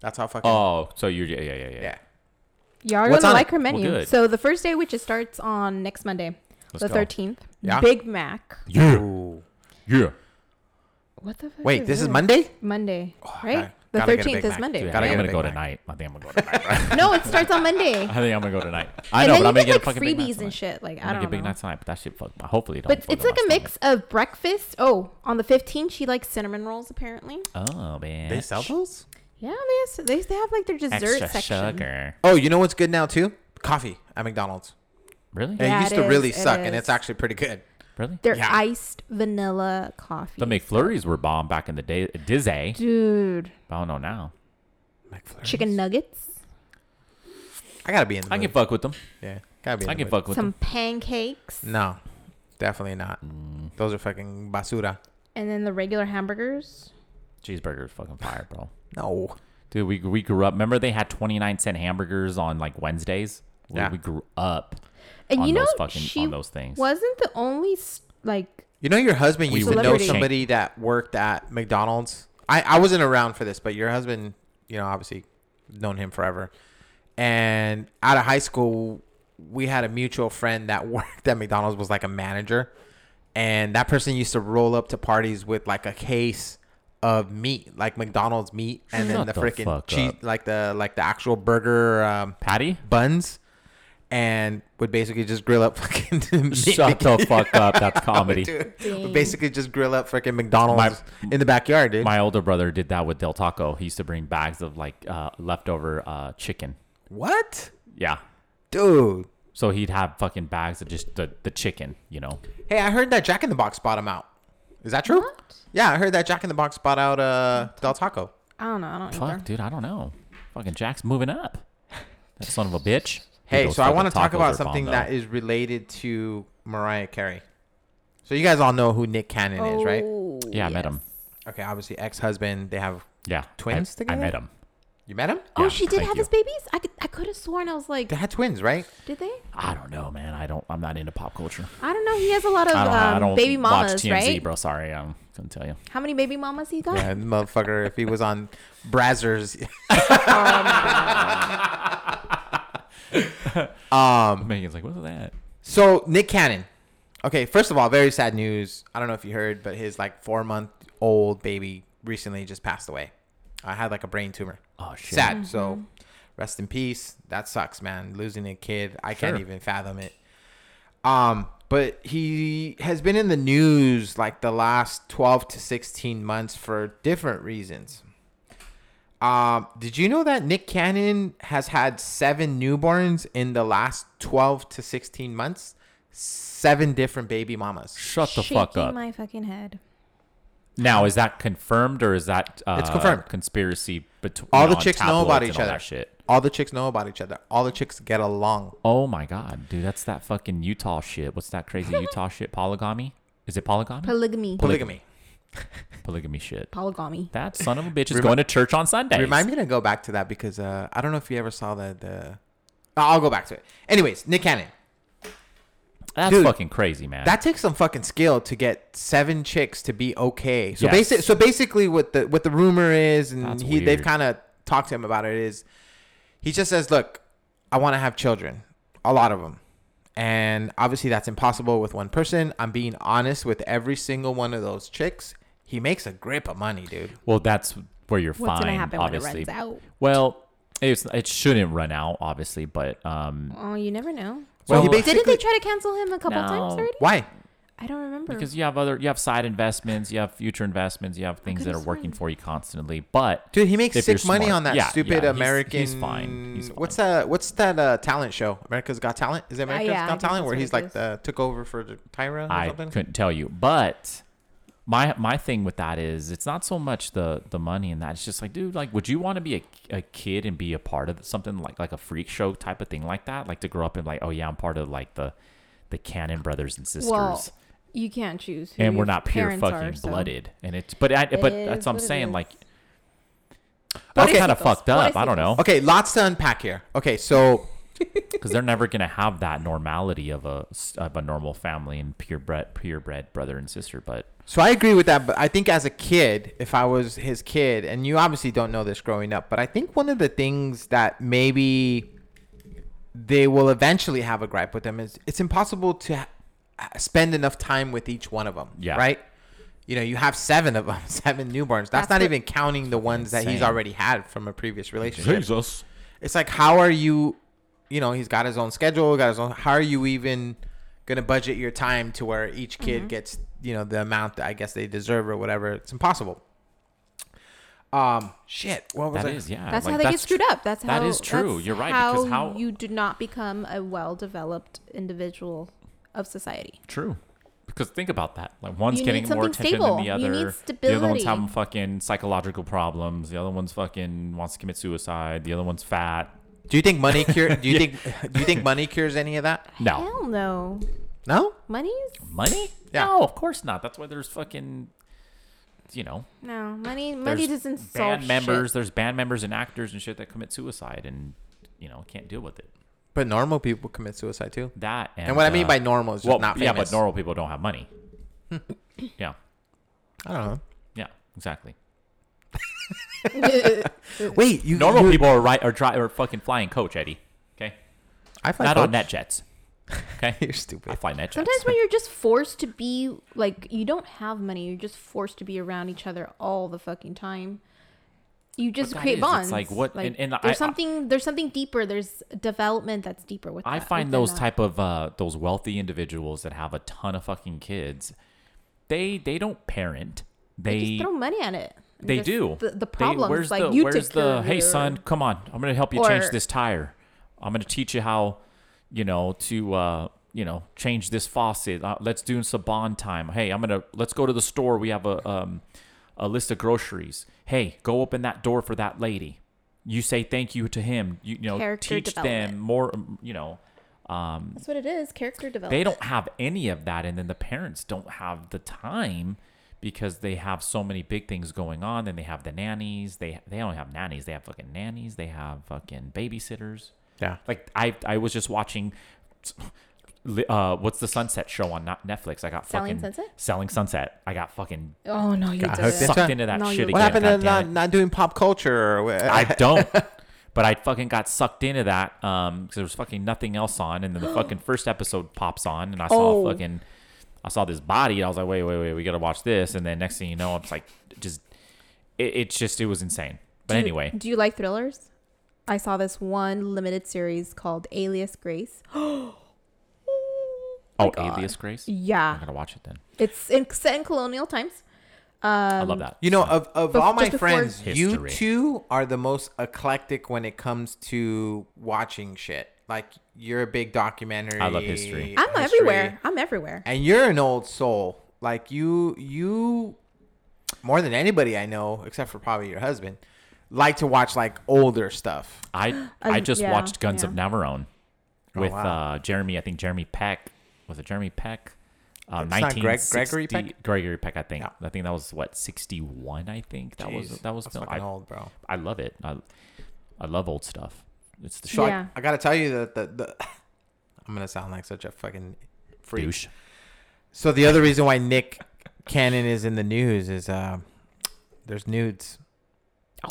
That's how fucking. Oh, so you're yeah yeah yeah yeah. yeah. Y'all What's gonna on like it? her menu. good. so the first day, which it starts on next Monday, Let's the go. thirteenth. Yeah. Big Mac. Yeah Ooh. yeah. What the fuck? Wait, this is? Monday. Monday, I right? Gotta- the gotta get a thirteenth Big is Mac. Monday. Dude, I Gotta think get I'm a gonna go Big Mac. tonight. I think I'm gonna go tonight. No, it starts on Monday. I think I'm gonna go tonight. I and know, then but I'm gonna get get a like fucking Big Mac freebies tonight. and shit. Like I'm I gonna don't get Big know. Mac tonight, but that shit fuck. Hopefully, it don't. But fuck it's up like a my mix of breakfast. Oh, on the 15th, she likes cinnamon rolls apparently. stomach. Oh man, They sell those. Yeah, they have, they they have like their dessert extra section. sugar. Oh, you know what's good now too? Coffee at McDonald's. Really? Yeah, it used it to really is, it suck, and is. it's actually pretty good. Really? Their Yeah. iced vanilla coffee. The McFlurries were bomb back in the day. Dizzy. Dude, I don't know now. McFlurries. Chicken nuggets, I gotta be in the I mood. can fuck with them. yeah, gotta be. In I the can mood. fuck with them. some them. pancakes, No, definitely not. Mm. Those are fucking basura. and then the regular hamburgers. Cheeseburgers fucking fire, bro. No. Dude, we we grew up. Remember they had 29 cent hamburgers on like Wednesdays. We, Yeah. we grew up. And On you know, those fucking- she on those things. wasn't the only like You know your husband We used would to know somebody that worked at McDonald's. I, I wasn't around for this, but your husband, you know, obviously known him forever. And out of high school, we had a mutual friend that worked at McDonald's was like a manager. And that person used to roll up to parties with like a case of meat, like McDonald's meat, and then the the freaking cheese, up. like the like the actual burger um, Patty? buns, and would basically just grill up fucking. Shut the fuck up. That's comedy. Dude, would basically just grill up freaking McDonald's in the backyard, dude. My older brother did that with Del Taco. He used to bring bags of like uh, leftover uh, chicken. what, Yeah. dude? So he'd have fucking bags of just the, the chicken, you know. Hey, I heard that Jack in the Box bought him out. Is that true? What? Yeah, I heard that Jack in the Box bought out uh Del Taco. I don't know. I don't Fuck, either. dude, I don't know. Fucking Jack's moving up. That son of a bitch. Dude, Hey, so I want to talk about something bomb, that related to Mariah Carey. So you guys all know who Nick Cannon is, right? Oh, Yeah, I met yes. him. Okay, obviously ex-husband. They have Yeah. Twins I, I met him. you met him? Oh, Yeah, she did thank have you. his babies. I could, I could have sworn I was like, They had twins, right? did they? I don't know, man. I don't. I'm not into pop culture. I don't know. He has a lot of I don't. I um, don't baby watch mamas, TMZ, right? bro. Sorry, I couldn't tell you. How many baby mamas he got? Yeah, motherfucker. If he was on Brazzers, um, Megan's like, what's that? So Nick Cannon. Okay, first of all, very sad news. I don't know if you heard, but his like four month old baby recently just passed away. I had like a brain tumor. Oh shit. Sad. So rest in peace. That sucks, man. Losing a kid. I can't even fathom it. Um, but he has been in the news like the last 12 to 16 months for different reasons. Um, did you know that Nick Cannon has had seven newborns in the last 12 to 16 months? Seven different baby mamas. Shut the fuck up. my fucking head. Now, is that confirmed or is that uh, It's confirmed. conspiracy between All the chicks know about each other. Shit. All the chicks know about each other. All the chicks get along. Oh my god, dude, that's that fucking Utah shit. What's that crazy Utah shit? Polygamy? Is it polygamy? Polygamy. Polygamy. Polygamy shit. Polygamy. That son of a bitch is Remi- going to church on Sundays. Remind me to go back to that because uh, I don't know if you ever saw the the. I'll go back to it. Anyways, Nick Cannon. That's Dude, fucking crazy, man. That takes some fucking skill to get seven chicks to be okay. So Yes. basic. So basically, what the what the rumor is, and That's he they've kind of talked to him about it is, he just says, "Look, I want to have children, a lot of them, and obviously that's impossible with one person. I'm being honest with every single one of those chicks. He makes a grip of money, dude. well, that's where you're What's fine. gonna happen obviously. when it runs out? Well, it's it shouldn't run out, obviously, but um, Oh, you never know. Well, he basically Didn't they try to cancel him a couple No. times already? why? I don't remember. because you have other, you have side investments, you have future investments, you have things that are could've working sworn. for you constantly. But Dude, he makes if sick you're money smart- on that yeah, stupid yeah, he's- American. He's fine. He's fine. What's that? What's that uh, talent show? America's Got Talent? Is it America's Uh, yeah, I Got guess Talent that's where what he's it like is. the took over for the Tyra or I something? couldn't tell you, but my my thing with that is it's not so much the the money and that. It's just like, dude, like, would you want to be a, a kid and be a part of something like like a freak show type of thing like that? Like to grow up and like, oh yeah, I'm part of like the the Cannon brothers and sisters. well, you can't choose. Who and we're not pure fucking are, so- blooded, and it's but I, but that's what I'm saying. is. Like that's Okay. kind of fucked up. I don't know Okay, lots to unpack here. Okay, so because they're never gonna have that normality of a of a normal family and purebred purebred brother and sister. But so I agree with that, but I think as a kid, if I was his kid, and you obviously don't know this growing up, but I think one of the things that maybe they will eventually have a gripe with them is it's impossible to ha- spend enough time with each one of them. Yeah. Right. You know, you have seven of them, seven newborns. That's, That's not what- even counting the ones that he's already had from a previous relationship. Jesus, It's like, how are you? You know, he's got his own schedule, got his own. How are you even gonna budget your time to where each kid Mm-hmm. gets, you know, the amount that I guess they deserve or whatever? It's impossible. Um, shit. What was that I? is yeah. That's like, how they get screwed up. That's how that is true. that's You're right, How, because how- you do not become a well-developed individual of society. True. Because think about that. Like one's You getting more attention stable. than the You other. need The other one's having fucking psychological problems. The other one's fucking wants to commit suicide. The other one's fat. Do you think money cure? Do you think? Do you think money cures any of that? No. Hell no. No. Money's Money? Yeah. No, of course not. That's why there's fucking you know, no money. Money there's doesn't solve band members, shit. there's band members and actors and shit that commit suicide and you know, can't deal with it. But normal people commit suicide too. That and, And, what I mean uh, by normal is just well, not yeah, but normal people don't have money. yeah. I don't know. Yeah, exactly. Wait, you Normal you- people are right are dry or fucking flying coach, Eddie. Okay. I fly Not on coach. NetJets. Okay. You're stupid. I fly NetJets. Sometimes when you're just forced to be like you don't have money, you're just forced to be around each other all the fucking time. You just that create is, it's bonds. like what- and- and I- there's I- something there's something deeper. There's development that's deeper with. I that, find those that. type of uh, those wealthy individuals that have a ton of fucking kids, they they don't parent. They They just throw money at it. They just do. the, the problems. where's like the you where's took care the of hey your- son, come on, I'm gonna help you change Or- this tire. I'm gonna teach you how, you know, to uh, you know, change this faucet. Uh, let's do some bond time. Hey, I'm gonna let's go to the store. We have a um a list of groceries. Hey, go open that door for that lady. You say thank you to him. You, you know, Character teach them development. more. um, You know, um, That's what it is. Character development. they don't have any of that and then the parents don't have the time because they have so many big things going on then they have the nannies they they don't have nannies they have fucking nannies they have fucking babysitters Yeah. like i i was just watching uh what's the sunset show on Not- netflix i got Selling fucking Sunset? selling sunset i got fucking Oh no, you Got did. hooked into sucked into that No, shit again What happened to God damn not, not doing pop culture? I don't. But I fucking got sucked into that um because there was fucking nothing else on, and then the fucking first episode pops on, and I saw Oh. fucking, I saw this body, and I was like, wait, wait, wait, we gotta watch this, and then next thing you know, it's like, just, it, it's just, it was insane. But Do you- anyway, do you like thrillers? I saw this one limited series called Alias Grace. oh, God. Alias Grace, Yeah. I Yeah, gotta watch it then. it's in, set in colonial times. Um, I love that. You know, of, of Bef- all my just before- friends, you History. two are the most eclectic when it comes to watching shit. Like you're a big documentary. I love history. I'm history, everywhere. I'm everywhere. and you're an old soul. Like you, you. more than anybody I know, except for probably your husband, like to watch like older stuff. I I Um, just yeah, watched Guns of. Navarone with Oh, wow. uh, Jeremy. I think Jeremy Peck was it Jeremy Peck? Uh, It's not Greg- Gregory Peck? Gregory Peck. I think. Yeah. I think that was what sixty one. I think that was that was. that's film. fucking I, old, bro. I love it. I, I love old stuff. It's the So I- Yeah. I, gotta tell you that the, the I'm gonna sound like such a fucking freak. douche. So the other reason why Nick Cannon is in the news is uh, there's nudes.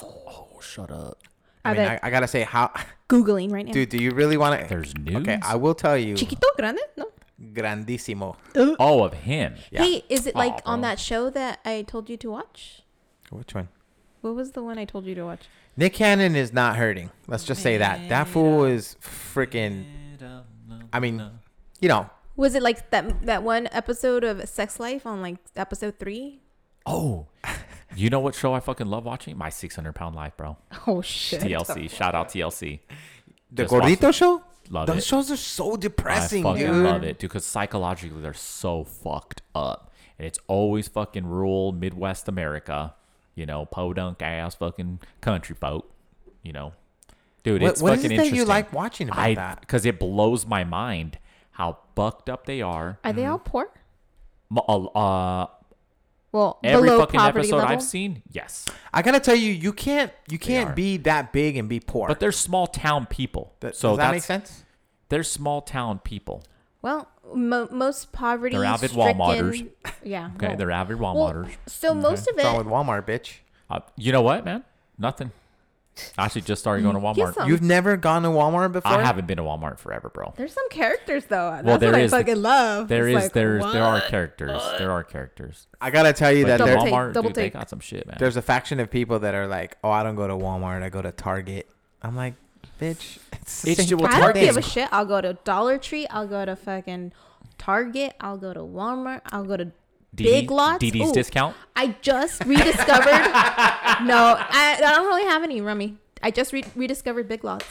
Oh, shut up. I Are mean, I, I gotta say how, googling right now? dude. Do you really want to? There's nudes. Okay, I will tell you. Chiquito grande? No. Grandissimo. oh, of him. Yeah. Hey, is it like Aw, on bro. that show that I told you to watch? Which one? What was the one I told you to watch? Nick Cannon is not hurting. Let's just say that. That fool is freaking. I mean, you know, Was it like that that one episode of Sex Life on like episode three? Oh, you know what show I fucking love watching? My 600 Pound Life, bro. Oh shit! TLC. Shout out TLC. the Just Gordito show. Love Those it. shows are so depressing, I fucking dude. love it, dude. Because psychologically, they're so fucked up, and it's always fucking rural Midwest America. You know, podunk ass fucking country folk. You know, dude, What, it's what is fucking it that interesting. you like watching about I that? because it blows my mind how fucked up they are. Are they all poor? Uh, uh, Well, every below fucking poverty episode level. I've seen, yes, I gotta tell you, you can't you can't be that big and be poor. but they're small town people. Th- so does that that's, make sense? They're small town people. Well, mo- most poverty. They're avid stricken- Walmarters. Yeah. Okay, well- they're avid well, Walmarters. So most of What's wrong it. with Walmart, bitch? Uh, you know what, man? Nothing. I actually just started going to Walmart. You've never gone to Walmart before? I haven't been to Walmart forever, bro. There's some characters though. That's Well, there what is- I fucking love. There It's is, like, there's, there are what? characters. There are characters. I gotta tell you But that Double there, take, Walmart, double dude, they got some shit, man. there's a faction of people that are like, "Oh, I don't go to Walmart. I go to Target." I'm like, "Bitch, it's the It's same ju- well, I don't Target give a shit. I'll go to Dollar Tree. I'll go to fucking Target. I'll go to Walmart. I'll go to Big Lots. DD's Ooh, discount. I just rediscovered. no, I, I don't really have any rummy. I just re- rediscovered Big Lots.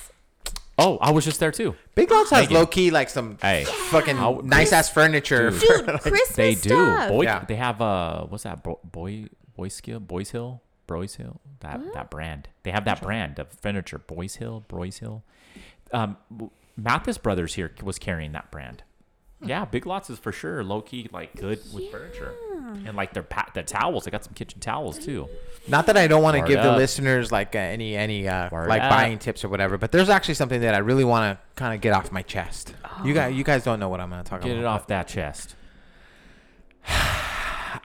Oh, I was just there too. Big Lots has low key like some Hey, fucking I'll- nice ass furniture. Dude. Dude, Christmas they do. stuff. Boy, Yeah. they have uh, what's that? Bo- boy, Boys Hill, Boys Hill, Broyhill. That that brand. They have that brand of furniture. Boys Hill, Broyhill. Um, Mathis Brothers here was carrying that brand. Yeah, Big Lots is for sure low key like good with furniture and like their pa- the towels. They got some kitchen towels too. Not that I don't want to Word give the listeners like uh, any any uh, like up. buying tips or whatever, but there's actually something that I really want to kind of get off my chest. You guys, you guys don't know what I'm going to talk Get about. Get it off that chest.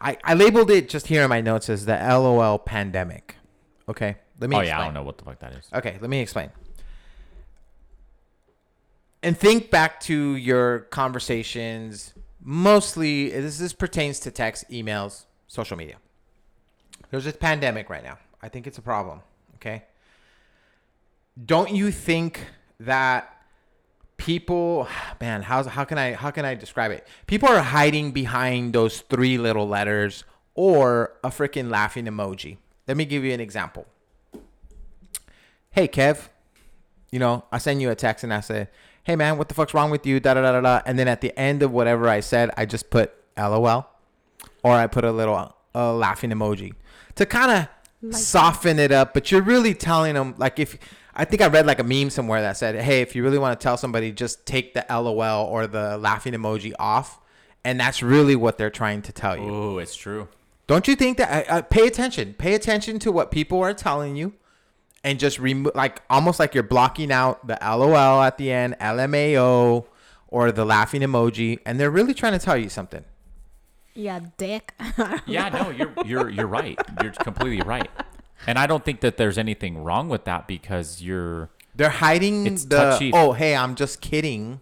I, I labeled it just here in my notes as the LOL pandemic. Okay, let me. Oh explain. yeah, I don't know what the fuck that is. Okay, let me explain. And think back to your conversations. Mostly, this this pertains to text, emails, social media. There's a pandemic right now. I think it's a problem. Okay. Don't you think that people, man, how's how can I how can I describe it? People are hiding behind those three little letters or a freaking laughing emoji. Let me give you an example hey Kev, you know, I send you a text and I say, hey man, what the fuck's wrong with you? Da da da da da. And then at the end of whatever I said, I just put LOL, or I put a little uh, laughing emoji to kind of soften it up. But you're really telling them like if I think I read like a meme somewhere that said, hey, if you really want to tell somebody, just take the LOL or the laughing emoji off. And that's really what they're trying to tell you. Oh, it's true. Don't you think that? Uh, uh, pay attention. Pay attention to what people are telling you, and just remove, like almost like you're blocking out the LOL at the end, LMAO, or the laughing emoji, and they're really trying to tell you something. Yeah, dick. Yeah, no, you're you're you're right. You're completely right. And I don't think that there's anything wrong with that because you're They're hiding It's the touchy. oh hey I'm just kidding,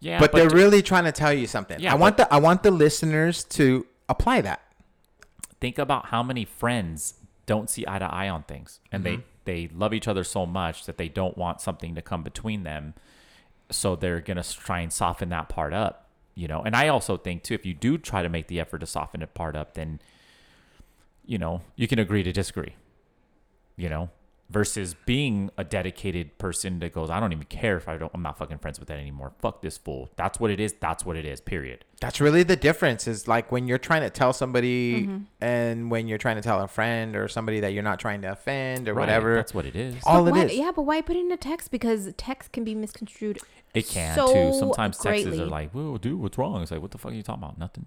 yeah, but, they're d- really trying to tell you something. Yeah, I want the I want the listeners to apply that. think about how many friends don't see eye to eye on things and Mm-hmm. they they love each other so much that they don't want something to come between them so they're going to try and soften that part up you know and i also think too if you do try to make the effort to soften it part up then you know you can agree to disagree you know versus being a dedicated person that goes, I don't even care if I don't, I'm not fucking friends with that anymore. Fuck this fool. That's what it is. That's what it is. Period. That's really the difference. Is like when you're trying to tell somebody, Mm-hmm. and when you're trying to tell a friend or somebody that you're not trying to offend or Right. whatever. That's what it is. all it why, is. Yeah, but why put it in a text? Because text can be misconstrued. It can so too. Sometimes texts are like, "Whoa, dude, what's wrong?" It's like, "What the fuck are you talking about? Nothing."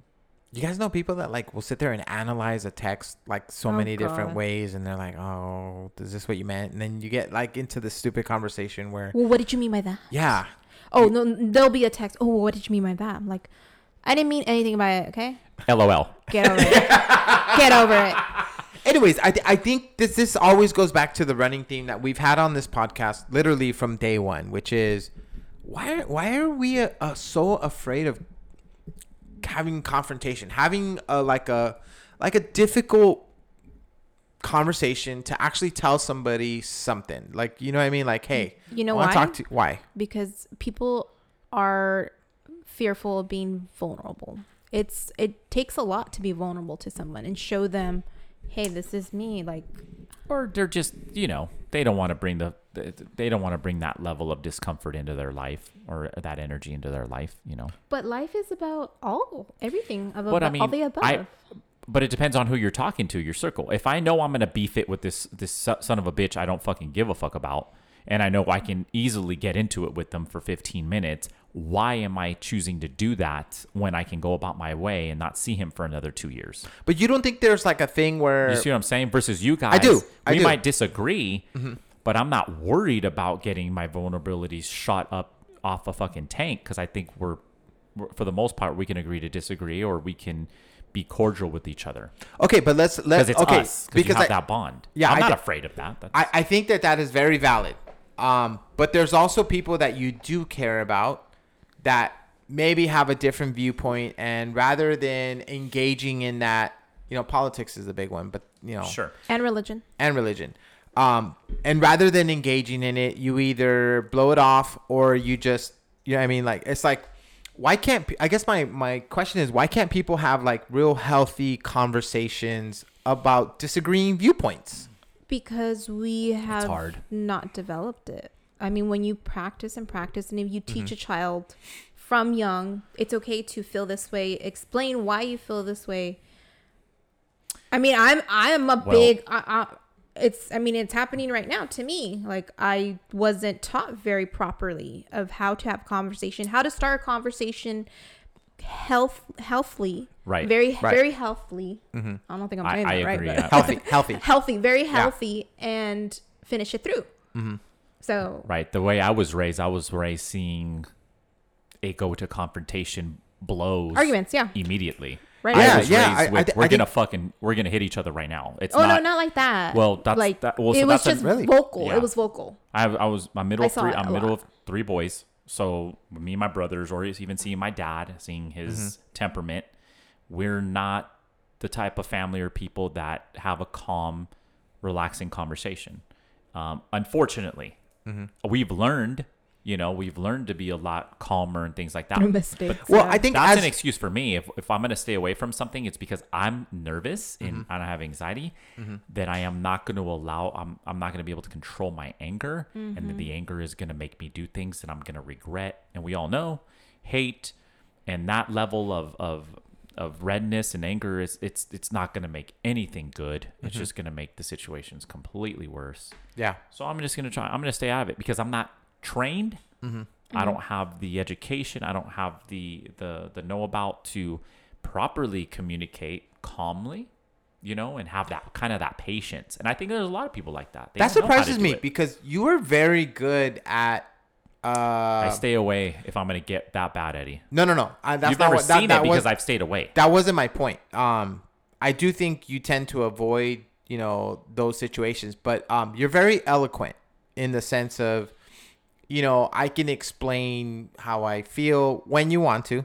You guys know people that like will sit there and analyze a text like so Oh, many different ways, and they're like, "Oh, is this what you meant?" And then you get like into this stupid conversation where, Well, what did you mean by that? yeah, Oh no, there'll be a text. Oh, what did you mean by that? I'm like, I didn't mean anything by it. Okay, LOL. get over it. Get over it. Anyways, I, th- I think this this always goes back to the running theme that we've had on this podcast literally from day one, which is why are, why are we uh, uh, so afraid of having confrontation, having a like a like a difficult conversation to actually tell somebody something, like you know what I mean, like hey, You know why? Talk to why? because people are fearful of being vulnerable. It's it takes a lot to be vulnerable to someone and show them, hey, this is me. Like, Or they're just, you know, they don't want to bring the, the they don't want to bring that level of discomfort into their life or that energy into their life, you know. but life is about all everything of But I mean, all the above. I, but it depends on who you're talking to, your circle. If I know I'm gonna beef it with this this son son of a bitch, I don't fucking give a fuck about, and I know I can easily get into it with them for 15 minutes. Why am I choosing to do that when I can go about my way and not see him for another two years? But you don't think there's like a thing where You see what I'm saying? Versus you guys, do. I we do. Mm-hmm. might disagree, but I'm not worried about getting my vulnerabilities shot up off a fucking tank because I think we're, we're, for the most part, we can agree to disagree or we can be cordial with each other okay, but let's let's it's okay us because you have I, that bond. yeah, I'm I not d- afraid of that. That's, I, I think that that is very valid. Um, but there's also people that you do care about that maybe have a different viewpoint, and rather than engaging in that, you know, politics is a big one, but you know, sure. and religion. and religion. Um, and rather than engaging in it, you either blow it off or you just, you know, what I mean, like it's like, why can't I guess my my question is why can't people have like real healthy conversations about disagreeing viewpoints? Because we have hard. not developed it. I mean, when you practice and practice, and if you teach Mm-hmm. a child from young, it's okay to feel this way. Explain why you feel this way. I mean, I'm I'm a Well- big. I, I, it's I mean, it's happening right now to me. Like I wasn't taught very properly of how to have conversation, how to start a conversation, health healthily, Right. Very Right. very healthily. I don't think I'm I, saying I that right. agree. but- I- Healthy, healthy. healthy, very healthy, and finish it through. Mm-hmm. So Right. The way I was raised, I was raised seeing it go to confrontation blows Arguments, yeah. immediately. Right. I Yeah, was yeah, raised I- with, I thi- we're I gonna fucking we're gonna hit each other right now. It's oh not, no, not like that. Well, that's- like that- well, so it was that's a- just Really? vocal. Yeah. It was vocal. I, I was my middle I of saw three. I'm middle lot. of three boys. So me and my brothers, or even seeing my dad, seeing his Mm-hmm. temperament, we're not the type of family or people that have a calm, relaxing conversation. Um, unfortunately, Mm-hmm. we've learned. You know, we've learned to be a lot calmer and things like that. Mistakes. Well, yeah. I think That's as an excuse for me. If, if I'm going to stay away from something, it's because I'm nervous and Mm-hmm. I have anxiety. That I am not going to allow. I'm I'm not going to be able to control my anger, and then the anger is going to make me do things that I'm going to regret. And we all know, hate and that level of of of redness and anger is it's it's not going to make anything good. Mm-hmm. It's just going to make the situations completely worse. yeah, So I'm just gonna try. I'm gonna stay out of it because I'm not trained. I don't have the education. I don't have the the the know about to properly communicate calmly, you know, and have that kind of that patience. And I think there's a lot of people like that. They that don't know how to surprises me it. because you are very good at. I Uh, stay away if I'm gonna get that bad, Eddie. no, no, no. I, that's You've not never what, that, seen that it because was, I've stayed away. that wasn't my point. Um, I do think you tend to avoid, you know, those situations, but um, you're very eloquent in the sense of, you know, I can explain how I feel when you want to.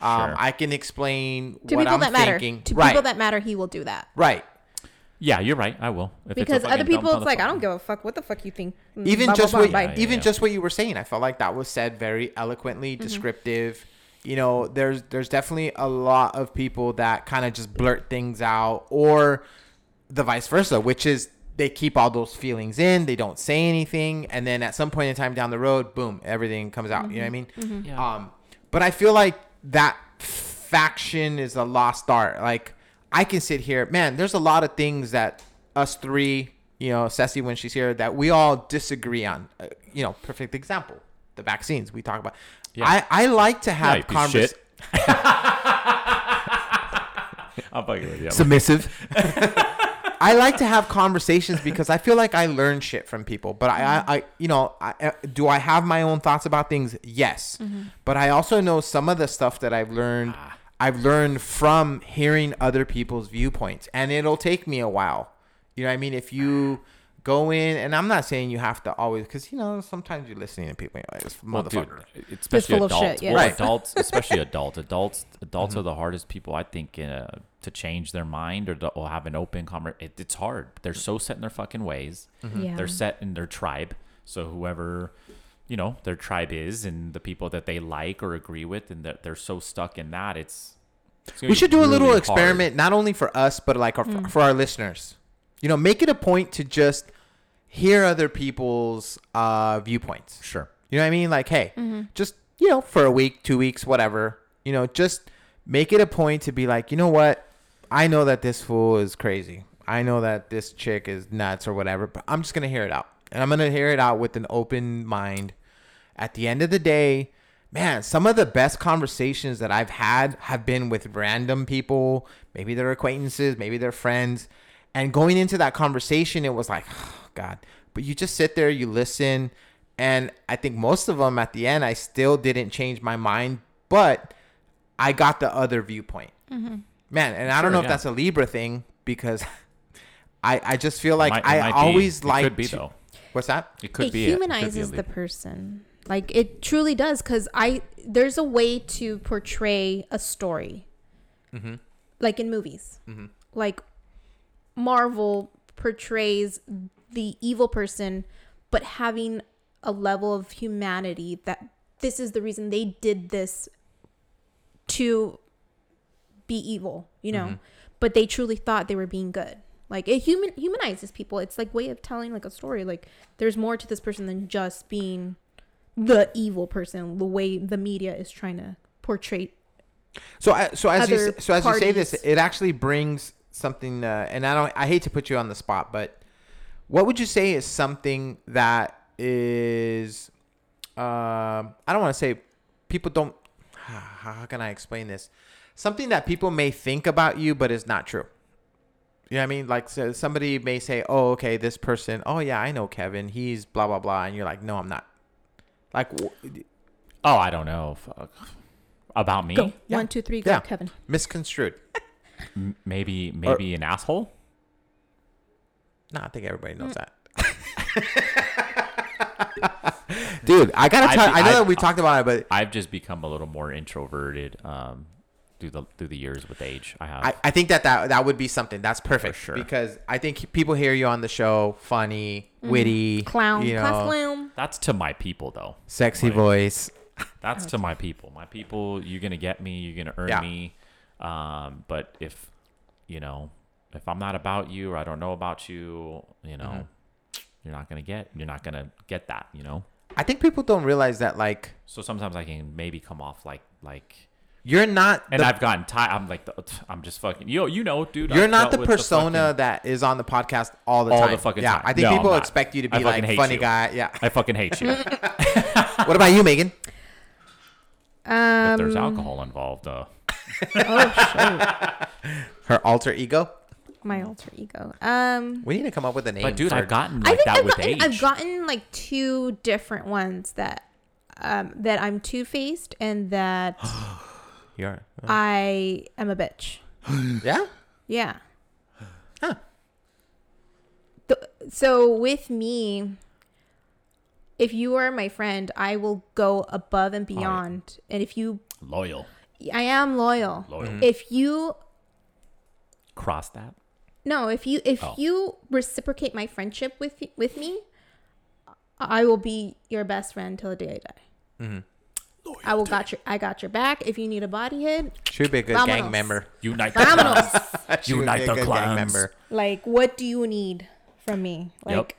Um, Sure. I can explain to what people I'm that matter. thinking. To right, people that matter, he will do that. right. yeah, you're right. I will. If Because fucking other people, it's like I don't give a fuck. What the fuck you think? Mm, even blah, blah, just blah, what bye. Yeah, even yeah. just what you were saying, I felt like that was said very eloquently, Mm-hmm. descriptive. You know, there's there's definitely a lot of people that kind of just blurt things out, or the vice versa, which is they keep all those feelings in. They don't say anything, and then at some point in time down the road, boom, everything comes out. You know what I mean? Yeah. Um, but I feel like that faction is a lost art. Like I can sit here, man. There's a lot of things that us three, you know, Ceci when she's here, that we all disagree on. Uh, you know, perfect example, the vaccines we talk about. Yeah. I I like to have you piece of convers- shit. I'm fucking with you. submissive. I like to have conversations because I feel like I learn shit from people. But I, I, I you know, I, do I have my own thoughts about things? Yes. Mm-hmm. But I also know some of the stuff that I've learned. Ah. I've learned from hearing other people's viewpoints, and it'll take me a while. You know what I mean? If you go in, and I'm not saying you have to always, because you know sometimes you're listening to people, you're like, this Well, dude, motherfucker. it's especially full of adults. shit, yeah. Well, Right. adults, especially adults. Adults, adults are the hardest people I think uh, to change their mind or, to, or have an open conversation. It, it's hard. They're so set in their fucking ways. Yeah. They're set in their tribe. So whoever, you know, their tribe is, and the people that they like or agree with, and that they're so stuck in that, it's. it's we should do a little really experiment not only for us but like our, for our listeners you know make it a point to just hear other people's uh viewpoints. Sure. you know what i mean like hey just you know for a week two weeks whatever you know just make it a point to be like you know what i know that this fool is crazy i know that this chick is nuts or whatever but i'm just gonna hear it out and i'm gonna hear it out with an open mind at the end of the day, man, some of the best conversations that I've had have been with random people. Maybe they're acquaintances, maybe they're friends. And going into that conversation, it was like, oh, God. But you just sit there, you listen. And I think most of them at the end, I still didn't change my mind, but I got the other viewpoint. Man, and I don't Sure, know if yeah. that's a Libra thing because I, I just feel like Might- it I might be. always It like could be, to- though. What's that? It could it be. a- it could be a humanizes the person like it truly does because i there's a way to portray a story Mm-hmm. like in movies like marvel portrays the evil person but having a level of humanity that this is the reason they did this to be evil you know? Mm-hmm. but they truly thought they were being good. Like it human humanizes people. It's like way of telling like a story. Like there's more to this person than just being the evil person the way the media is trying to portray So, I, so as you so as you say this, it actually brings something. Uh, and I don't. I hate to put you on the spot, but what would you say is something that is? Um, I don't want to say people don't. How, how can I explain this? Something that people may think about you, but is not true. You know what I mean? Like so somebody may say, "Oh, okay, this person. Oh, yeah, I know Kevin. He's blah blah blah," and you're like, "No, I'm not." Like, w- Oh, I don't know. Fuck. About me? go Yeah. one two three go Yeah. kevin misconstrued. M- maybe maybe an asshole. No, I think everybody knows that. Dude, I gotta I tell. I know I- that we talked about it, but I've just become a little more introverted um, through the through the years with age. I have. I, I think that, that that would be something that's perfect sure. because I think people hear you on the show, funny, witty, clown you know, clown That's to my people though. sexy Like- voice. That's to my people. My people, you're gonna get me. You're gonna earn Yeah. me. Um, but if you know, if I'm not about you or I don't know about you, you know, Mm-hmm. you're not gonna get. You're not gonna get that. You know. I think people don't realize that like So sometimes I can maybe come off like like. you're not And the, I've gotten tired. I'm like, the, I'm just fucking. You, you know, dude. you're I've not the with persona fucking- that is on the podcast all the All time. the fucking yeah, time. I think No, people expect you to I be fucking like funny you. guy. Yeah. I fucking hate you. what about you, Megan? um there's alcohol involved, uh, oh shit Her alter ego. my alter ego um We need to come up with a name. but dude, for- I've gotten I like think that I've with gotten, age. I've gotten like two different ones that um that I'm two faced and that You're, I am a bitch. yeah. Yeah. Huh. Th- so with me, if you are my friend, I will go above and beyond. And if you, Loyal, I am loyal. loyal. If you, Cross that. no, if you, if Oh. you reciprocate my friendship with with me, I will be your best friend till the day I die. Mhm. I will got your, I got your back. If you need a body hit, Should be a good gang member. Unite the clans. vámonos. She would Unite be a the good gang clans. member. like, what do you need from me. Like, Yep.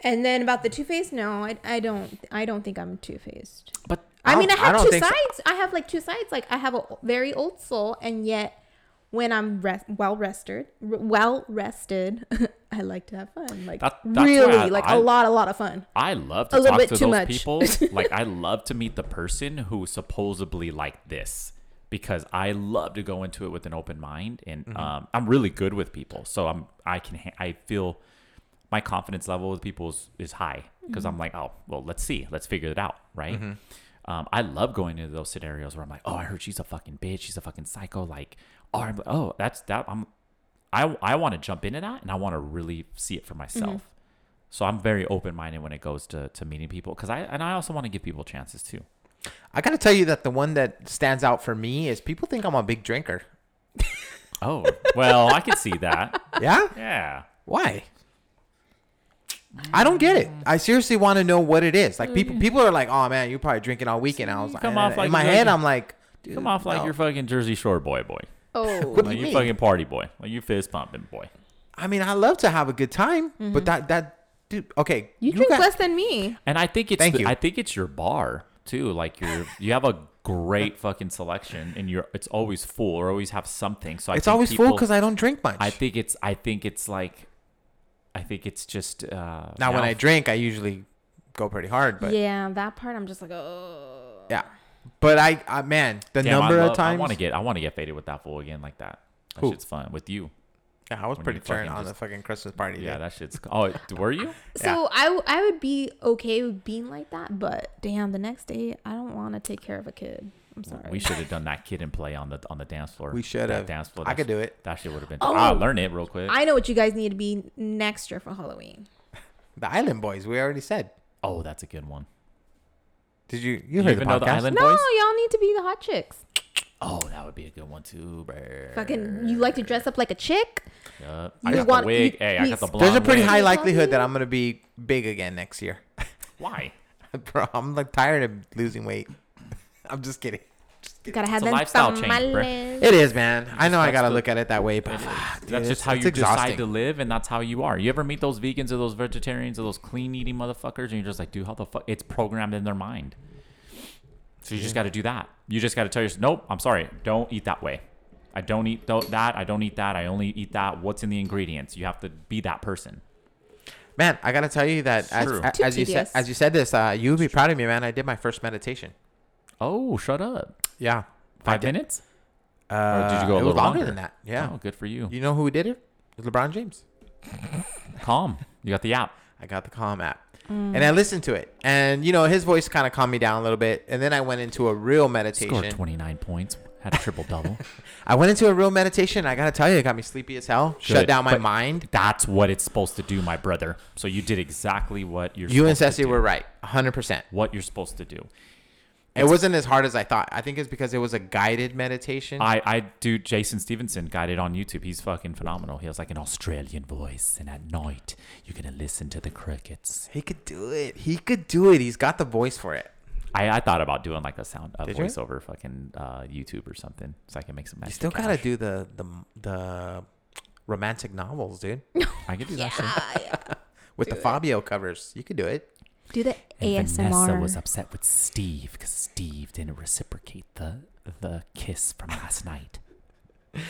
and then about the two faced, no, I, I don't, I don't think I'm Two Faced. But I, I mean, I don't- I have two think so. sides. I have like two sides. Like I have a very old soul, and yet when I'm rest, well rested, r- well rested, I like to have fun. Like That- really, I- like I- a lot, a lot of fun. I love A to little talk bit to too those much. people. like I love to meet the person who supposedly like this because I love to go into it with an open mind and Mm-hmm. um, I'm really good with people. So I'm I can ha- I feel my confidence level with people is, is high because I'm like, oh, well, let's see. Let's figure it out, right? Mm-hmm. Um, I love going into those scenarios where I'm like, oh, I heard she's a fucking bitch. She's a fucking psycho. Like, oh, I'm, oh, that's that. I'm, I, I want to jump into that and I want to really see it for myself. So I'm very open minded when it goes to, to meeting people because I and I also want to give people chances too. I gotta tell you that the one that stands out for me is people think I'm a big drinker. Oh well, I can see that. Yeah? Yeah. Why? I don't get it. I seriously want to know what it is. Like people, people are like, "Oh man, you're probably drinking all weekend." I was like, come and off in like my you're head, like- I'm like, Dude, Come off like no. you're fucking Jersey Shore boy, boy. Oh, What do Like you you mean? fucking party boy. Like you fist pumping boy. I mean, I love to have a good time, but that that dude. Okay, Mm-hmm. you drink got- less than me. And I think it's Thank the- you. I think it's your bar too. Like you're you have a great fucking selection and you're it's always full or always have something. So I It's think always full people- because I don't drink much. I think it's I think it's like I think it's just uh now, when I drink, I usually go pretty hard, but yeah. yeah, that part I'm just like, oh. Yeah, but I, I man, the Damn, number love- of times I want to get I want to get faded with that fool again like that. That Who? shit's fun with you. Yeah, I was when pretty you turned fucking on the fucking Christmas party. Yeah, dude. that shit's. Oh, were you? So I, w- I would be okay with being like that, but damn, the next day I don't want to take care of a kid. I'm sorry. We should have done that kid and play on the on the dance floor. We should That have. dance floor. I could do it. That shit would have been. Oh. I'll learn it real quick. I know what you guys need to be next year for Halloween. The Island Boys. We already said. oh, that's a good one. Did you? You You heard the even know the podcast? Island No, boys? y'all need to be the hot chicks. Oh, that would be a good one too, bro. Fucking, you like to dress up like a chick? Yup. You I got want- the wig. you- hey, I got the blonde. There's a pretty wig. high likelihood that I'm gonna be big again next year. Why? Bro, I'm like tired of losing weight. I'm just kidding. You gotta have It's a lifestyle change, bruh. tamales. It is, man. I know I gotta the- look at it that way, but It is. dude, that's it's- just how it's you decide to live, and that's how you are. You ever meet those vegans or those vegetarians or those clean eating motherfuckers, and you're just like, dude, how the fuck? It's programmed in their mind. So you just got to do that. You just got to tell yourself, nope, I'm sorry, don't eat that way. I don't eat th- that. I don't eat that. I only eat that. What's in the ingredients? You have to be that person. Man, I gotta tell you that as, True. a- Too as you said tedious. as you said this, uh, you would be proud of me, man. I did my first meditation. Oh, shut up. Yeah, Five did. minutes? Uh, did you go a it was little longer longer? than that. Yeah. Oh, good for you. You know who did it? It was LeBron James. Calm. You got the app. I got the Calm app. And I listened to it. And, you know, his voice kind of calmed me down a little bit. And then I went into a real meditation. Scored 29 points. Had a triple double. I went into a real meditation. I got to tell you, it got me sleepy as hell. Shut down my But mind. That's what it's supposed to do, my brother. So you did exactly what you're You and supposed to Ceci do. were right. 100%. What you're supposed to do. It wasn't as hard as I thought. I think it's because it was a guided meditation. I, I do Jason Stephenson guided on YouTube. He's fucking phenomenal. He has like an Australian voice, and at night you're gonna listen to the crickets. he could do it. He could do it. He's got the voice for it. I, I thought about doing like a sound a Did you? voiceover fucking uh, YouTube or something, so I can make some. You extra still got to cash. do the, the, the romantic novels, dude. I could do that shit. With the Fabio covers. You could do it. Do the And Vanessa was upset with Steve because Steve didn't reciprocate the the kiss from last night. you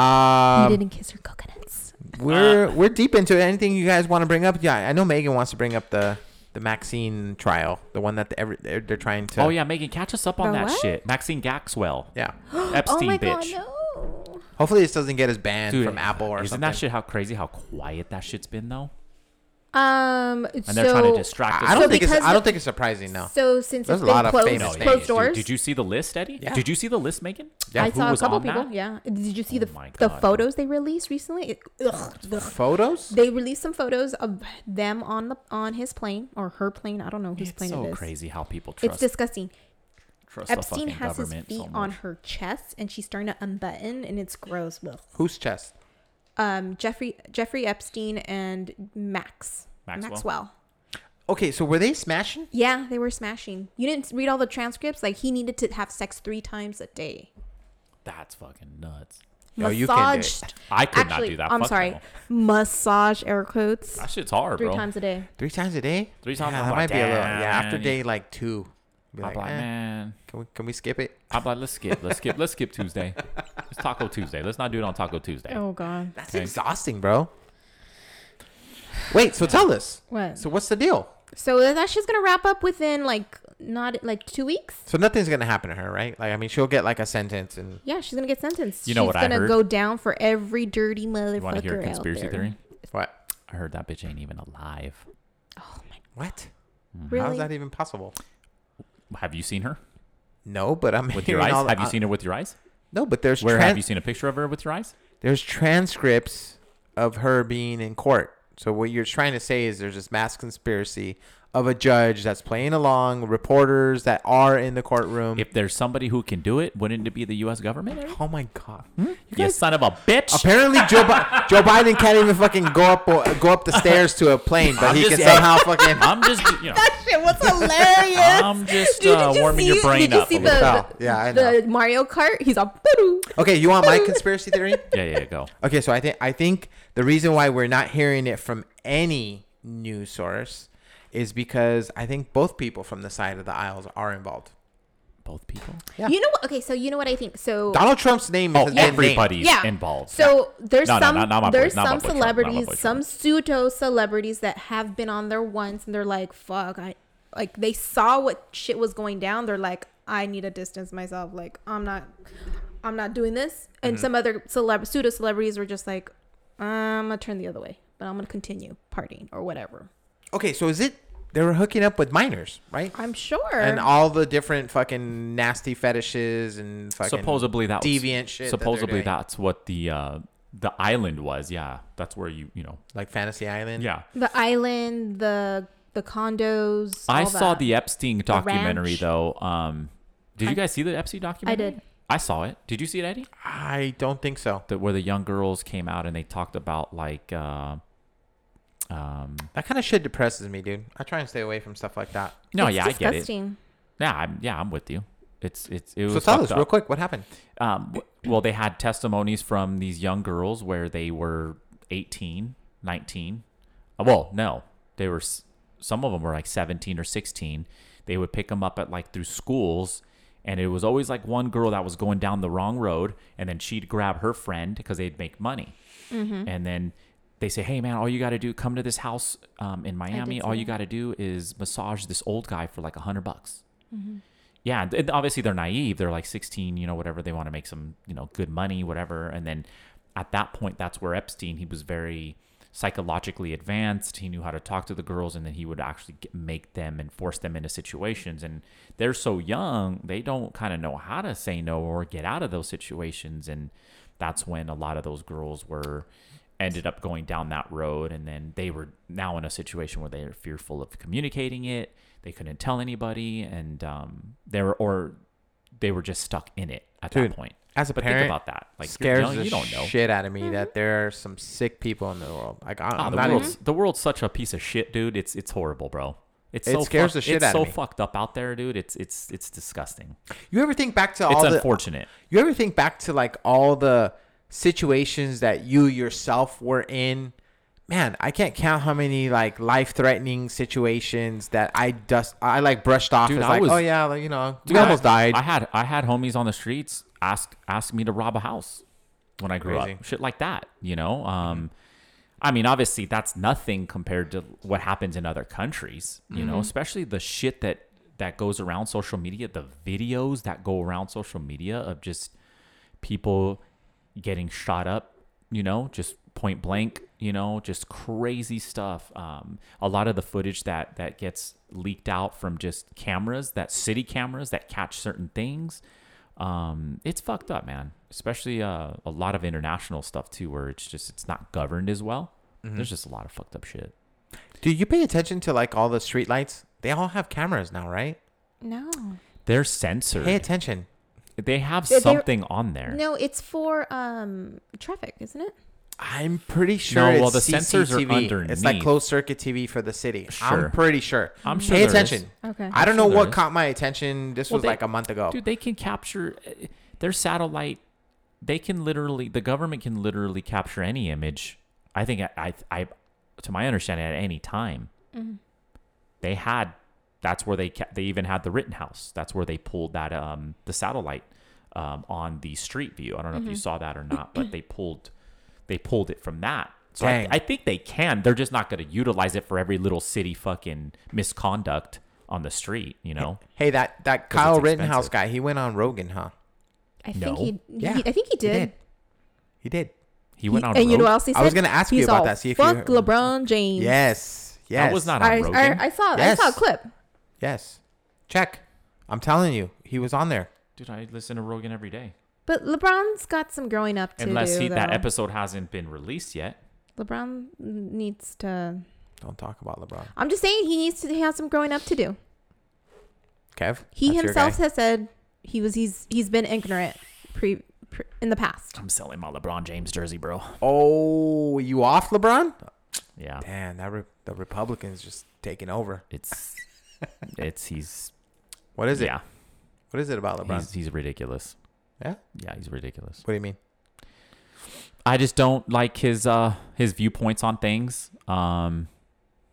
Um, didn't kiss her coconuts. we're Uh, we're deep into it. Anything you guys want to bring up? Yeah, I know Megan wants to bring up the the Maxine trial, the one that the, every, they're, they're trying to. Oh yeah, Megan, catch us up on The that what? shit. Maxine Gaxwell, yeah. Epstein oh my bitch. god, no. Hopefully, this doesn't get us banned Dude, from Apple or isn't something. that shit how crazy how quiet that shit's been though? Um, And they're trying to distract us. I I don't So think it's. I don't think it's surprising. No. So since There's it's a been lot of closed, famous No, names. closed doors. Did you see the list, Eddie? Yeah. Did you see the list, Megan? Yeah. I who saw a couple on people. that? Yeah. Did you see Oh the my the God. photos they released recently? It, ugh, ugh. Photos. They released some photos of them on the on his plane or her plane. I don't know whose It's plane so it is. crazy how people trust. It's disgusting. trust Epstein fucking has his feet so on her chest, and she's starting to unbutton, and it's gross. Ugh. Whose chest? Um, Jeffrey Jeffrey Epstein and Max Maxwell? Maxwell. Okay, so were they smashing? Yeah, they were smashing. You didn't read all the transcripts. Like he needed to have sex three times a day. That's fucking nuts. Oh, you can do it. massaged. I could not do that. I'm Fuck sorry. no. Massage air quotes That shit's hard, three bro. times a day. Three times a day. Three times, Yeah, I'm that like, might be a little. "Damn, Yeah, after man." day like two. Be I'm like, like, eh, man. can we can we skip it? I'm like, let's skip. Let's skip. Let's skip Tuesday. It's Taco Tuesday. Let's not do it on Taco Tuesday. Oh god. That's Okay. exhausting, bro. Wait, so tell us. What? So what's the deal? So that just gonna wrap up within like not like two weeks. So nothing's gonna happen to her, right? Like I mean, she'll get like a sentence and Yeah, she's gonna get sentenced. You know she's what I gonna heard? go down for every dirty motherfucker You want to hear a conspiracy theory? what? I heard that bitch ain't even alive. Oh my, What? really? How's that even possible? Have you seen her No, but I'm with your eyes? all Have you seen her with your eyes? No, but there's Where have you seen a picture of her with your eyes? there's transcripts of her being in court. So what you're trying to say is there's this mass conspiracy of a judge that's playing along, reporters that are in the courtroom. If there's somebody who can do it, wouldn't it be the U.S. government? Eric? oh my god! You son of a bitch! Apparently, Joe Bi- Joe Biden can't even fucking go up go up the stairs to a plane, but I'm he just- can somehow fucking. I'm just, you know, that shit was hilarious. I'm just Dude, uh, you warming see, your brain did you up. see the, the, Yeah, I the Mario Kart? He's all "Boo-doo." Okay, you want my conspiracy theory? yeah, yeah, go. Okay, so I think I think the reason why we're not hearing it from any news source is because I think both people from the side of the aisles are involved. Both people. Yeah. You know what? Okay, so you know what I think. So Donald Trump's name Oh, has been everybody's yeah, involved. So there's No, no, some not- not my boy- there's not some boy Trump, not celebrities, boy some pseudo celebrities that have been on there once, and they're like, "Fuck!" I like they saw what shit was going down. They're like, "I need to distance myself. Like I'm not, I'm not doing this." And Mm-hmm. some other celeb pseudo celebrities were just like, "I'm gonna turn the other way, but I'm gonna continue partying or whatever." Okay, so is it they were hooking up with minors, right? I'm sure. And all the different fucking nasty fetishes and fucking supposedly that was, deviant shit. Supposedly doing. that's what the uh, the island was. Yeah, that's where you you know. like Fantasy Island. Yeah, the island, the the condos. I all saw that. the Epstein documentary ranch. though. Um, did you guys see the Epstein documentary? I did. I saw it. Did you see it, Eddie? I don't think so. That where the young girls came out and they talked about like, uh, um, That kind of shit depresses me, dude. I try and stay away from stuff like that. no, It's yeah, I get it. Yeah, I'm yeah, I'm with you. It's it's it was So tell fucked us up. real quick what happened. Um, w- well, they had testimonies from these young girls where they were 18, 19. Uh, Well, no, they were. s- Some of them were like 17 or 16. They would pick them up at like through schools, and it was always like one girl that was going down the wrong road, and then she'd grab her friend because they'd make money, and then. They say, "Hey man, all you got to do come to this house um, in Miami. All you got to do is massage this old guy for like a hundred bucks." Mm-hmm. yeah and obviously they're naive. They're like 16 you know whatever. They want to make some you know good money whatever. And then at that point that's where epstein he was very psychologically advanced. He knew how to talk to the girls and then he would actually get, make them and force them into situations. And they're so young they don't kind of know how to say no or get out of those situations. And that's when a lot of those girls were ended up going down that road and then they were now in a situation where they are fearful of communicating it they couldn't tell anybody and um they were or they were just stuck in it at Dude, that point as a but parent, think about that like you're scares young, the you don't know shit out of me that there are some sick people in the world. Like I, Ah, I'm the not world's even. the world's such a piece of shit dude it's it's horrible bro it's It so scares fuck- the shit it's out of so me. fucked up out there dude it's it's it's disgusting You ever think back to it's all the? unfortunate You ever think back to like all the situations that you yourself were in? Man, I can't count how many like life-threatening situations that I just I like brushed off Dude, as I like, was- oh yeah, like, you know, Dude, we almost I, died. I had I had homies on the streets ask ask me to rob a house when I grew Crazy. up. Shit like that, you know. Um, I mean, obviously that's nothing compared to what happens in other countries, you know. Especially the shit that that goes around social media, the videos that go around social media of just people getting shot up, you know, just point blank, you know, just crazy stuff. Um, a lot of the footage that that gets leaked out from just cameras, that city cameras that catch certain things. Um, it's fucked up, man. Especially uh, a lot of international stuff too, where it's just it's not governed as well. There's just a lot of fucked up shit. Do you pay attention to like all the street lights? They all have cameras now, right? No. They're censored. Pay attention. They have They're- they're- something on there. No, it's for um traffic, isn't it? I'm pretty sure. No, it's well, the sensors are CCTV. It's like underneath. closed circuit TV for the city. Sure. I'm pretty sure. I'm sure Pay there is. attention. Okay. I don't sure know there what is. caught my attention. This Well, was they- like a month ago. Dude, they can capture uh, their satellite they can literally the government can literally capture any image. I think I I, I to my understanding at any time. They had that's where they ca- they even had the Rittenhouse. That's where they pulled that um the satellite um on the street view. I don't know if you saw that or not, but they pulled they pulled it from that. So I, I think they can. They're just not going to utilize it for every little city fucking misconduct on the street, you know. Hey, that that 'Cause Kyle it's Rittenhouse expensive. guy, he went on Rogan, huh? I No. think he, Yeah, he I think he did. He did. He went on and you know what else he said? I was gonna ask you about all, that, see if you fuck heard- LeBron James. Yes. Yes. That was not on I, Rogan. I, I saw Yes. I saw a clip. Yes. Check. I'm telling you, he was on there. Dude, I listen to Rogan every day. But LeBron's got some growing up to Unless do. he, that though. episode hasn't been released yet. LeBron needs to. Don't talk about LeBron. I'm just saying he needs to he has some growing up to do. Kev. He that's your himself guy? has said he was he's he's been ignorant pre, pre in the past. I'm selling my LeBron James jersey, bro. Oh, you off LeBron? Yeah. Damn, that re- the Republicans just taking over. It's it's he's What is it? yeah. What is it about LeBron? He's he's ridiculous. yeah. Yeah, he's ridiculous. What do you mean? I just don't like his uh his viewpoints on things. Um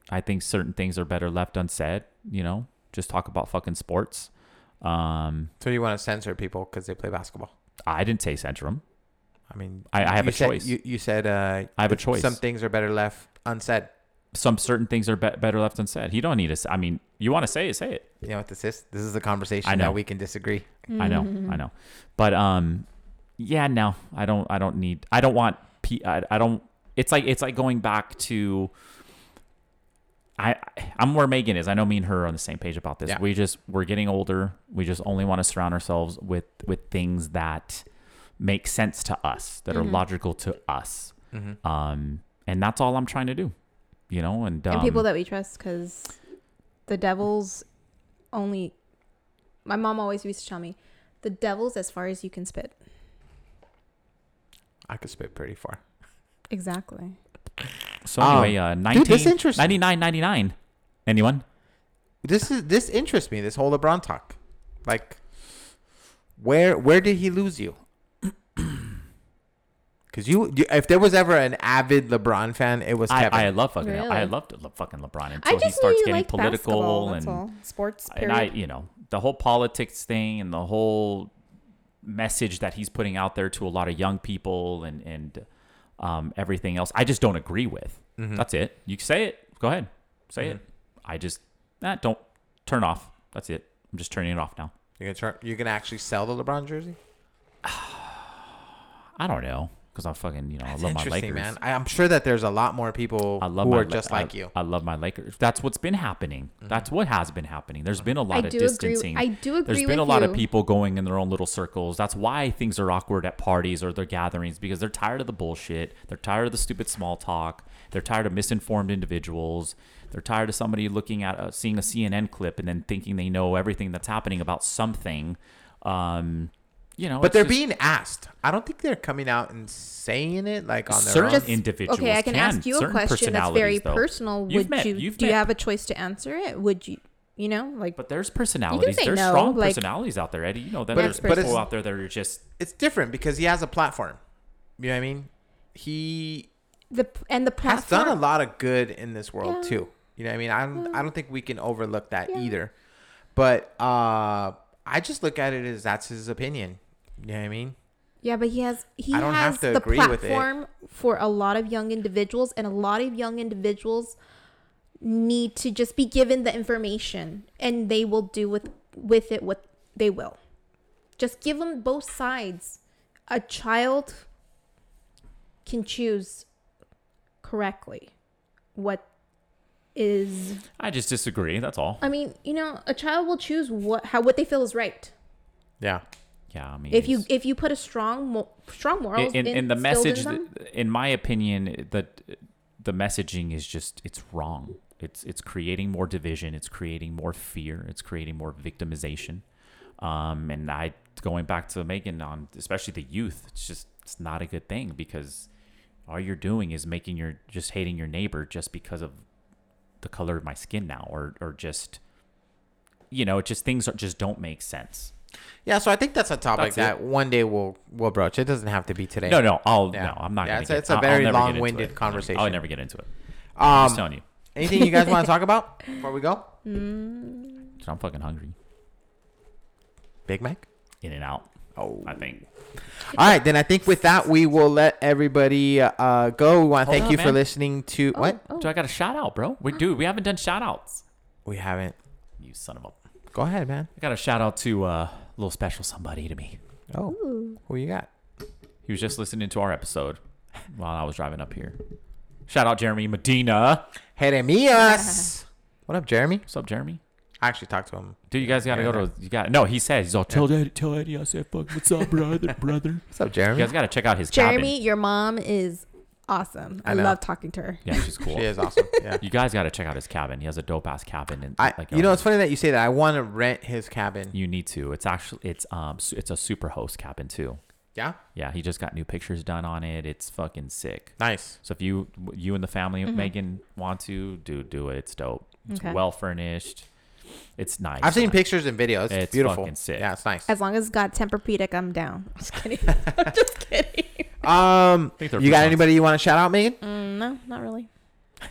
I think certain things are better left unsaid, you know. Just talk about fucking sports. Um So you want to censor people because they play basketball? I didn't say censor him. I mean, I- I have a said, choice. You, you said uh, I have a choice. Some things are better left unsaid. Some certain things are be- better left unsaid. He don't need to. I mean, you want to say it, say it. You know what this is? This is a conversation I know. that we can disagree. I know, I know, but um, yeah, no, I don't, I don't need, I don't want, P, I, I don't. It's like it's like going back to. I I'm where Megan is. I know me and her are on the same page about this. Yeah. We just we're getting older. We just only want to surround ourselves with with things that make sense to us, that are logical to us. Mm-hmm. Um, and that's all I'm trying to do, you know. And um, and people that we trust because the devil's only. My mom always used to tell me, the devil's as far as you can spit. I could spit pretty far. Exactly. so Um, anyway, uh, dude, this interesting. 99, 99. Anyone? This is this interests me. This whole LeBron talk, like, where where did he lose you? Because you, you, if there was ever an avid LeBron fan, it was Kevin. I love fucking. I Really? loved le- fucking LeBron until I he just knew starts getting liked basketball. political That's and all. Sports. and I, you know, the whole politics thing and the whole message that he's putting out there to a lot of young people and and um, everything else. I just don't agree with. Mm-hmm. That's it. You can say it. Go ahead, say it. I just nah, don't turn off. That's it. I'm just turning it off now. You're gonna turn, you're gonna actually sell the LeBron jersey? I don't know because I'm fucking. You know, I love my Lakers. man. I, I'm sure that there's a lot more people I love who my are La- just I- like you. I love my Lakers. That's what's been happening. Mm-hmm. That's what has been happening. There's been a lot I of do agree- distancing. I do agree There's been a with lot of people going in their own little circles. That's why things are awkward at parties or their gatherings because they're tired of the bullshit. They're tired of the stupid small talk. They're tired of misinformed individuals. They're tired of somebody looking at a, seeing a CNN clip and then thinking they know everything that's happening about something. Um, you know, but they're just- being asked. I don't think they're coming out and saying it like on their own. Individuals Okay, I can, ask you a question that's very though. personal. You've Would met- you you've do you have a choice to answer it? Would you you know, like But there's personalities. There's no, strong like- personalities out there, Eddie. You know that But there's but people it's- out there that are just it's different because he has a platform. You know what I mean? He the and the platform has platform done a lot of good in this world Yeah. too. You know what I mean? I don't, I don't think we can overlook that either. But uh, I just look at it as that's his opinion. You know what I mean? Yeah, but he has he I don't have has to the agree with it. platform for a lot of young individuals, and a lot of young individuals need to just be given the information, and they will do with with it what they will. Just give them both sides. A child can choose correctly what is I just disagree. That's all. I mean, you know, a child will choose what how what they feel is right. Yeah. Yeah, I mean, If you if you put a strong strong morals in, in, in the message, them, in my opinion, that the messaging is just it's wrong. It's it's creating more division. It's creating more fear. It's creating more victimization. Um, and I going back to Megan on especially the youth. It's just it's not a good thing because all you're doing is making your just hating your neighbor just because of the color of my skin now, or or just you know, it just things are, just don't make sense. Yeah, so I think that's a topic That's that one day we'll we'll broach. It doesn't have to be today. No, no, I'll Yeah. no, I'm not Yeah, gonna. it's a- get, it's a I'll- I'll very never get into long-winded it. conversation. I'll never get into it. I'm Um, just telling you. anything you guys want to talk about before we go? Dude, I'm fucking hungry. Big Mac. In and out. Oh. I think. All right, then I think with that we will let everybody uh, go. We want to Hold thank on, you for man. listening to what? Oh, Do I got a shout out, bro? We dude, we haven't done shout outs. We haven't. You son of a. Go ahead, man. I got a shout out to uh, a little special somebody to me. Oh, who you got? He was just listening to our episode while I was driving up here. Shout out Jeremy Medina. Jeremias. what up, Jeremy? What's up, Jeremy? I actually talked to him. Dude, you guys gotta Yeah, go to. You got no. He says he's all tell Eddie, tell Eddie I said fuck. What's up, brother, brother? What's up, Jeremy? You Jeremy? guys gotta check out his Jeremy, cabin. your mom is awesome. I, I love talking to her. Yeah, she's cool. She is awesome. Yeah. You guys gotta check out his cabin. He has a dope ass cabin and I, like you know, um, it's funny that you say that. I want to rent his cabin. you need to. It's actually it's um it's a super host cabin too. Yeah. Yeah, he just got new pictures done on it. It's fucking sick. Nice. So if you you and the family Megan want to do do it, it's dope. It's Okay. well furnished. It's nice. I've seen Like, pictures and videos. It's, It's beautiful. fucking sick. Yeah, it's nice. As long as it's got Tempur-Pedic, I'm down. I'm just kidding. I'm just kidding. Um, you got pretty anybody you want to shout out, Megan? Mm, no, not really.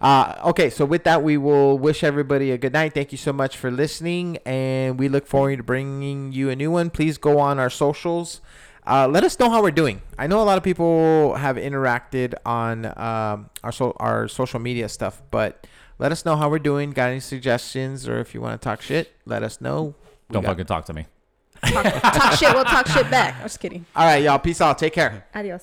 Uh, okay, so with that, we will wish everybody a good night. Thank you so much for listening, and we look forward to bringing you a new one. Please go on our socials. Uh, let us know how we're doing. I know a lot of people have interacted on um, our so- our social media stuff, but let us know how we're doing. Got any suggestions, or if you want to talk shit, let us know. We Don't got- fucking talk to me. Talk, talk shit. We'll talk shit back. I'm just kidding. All right, y'all. Peace out. Take care. Adios.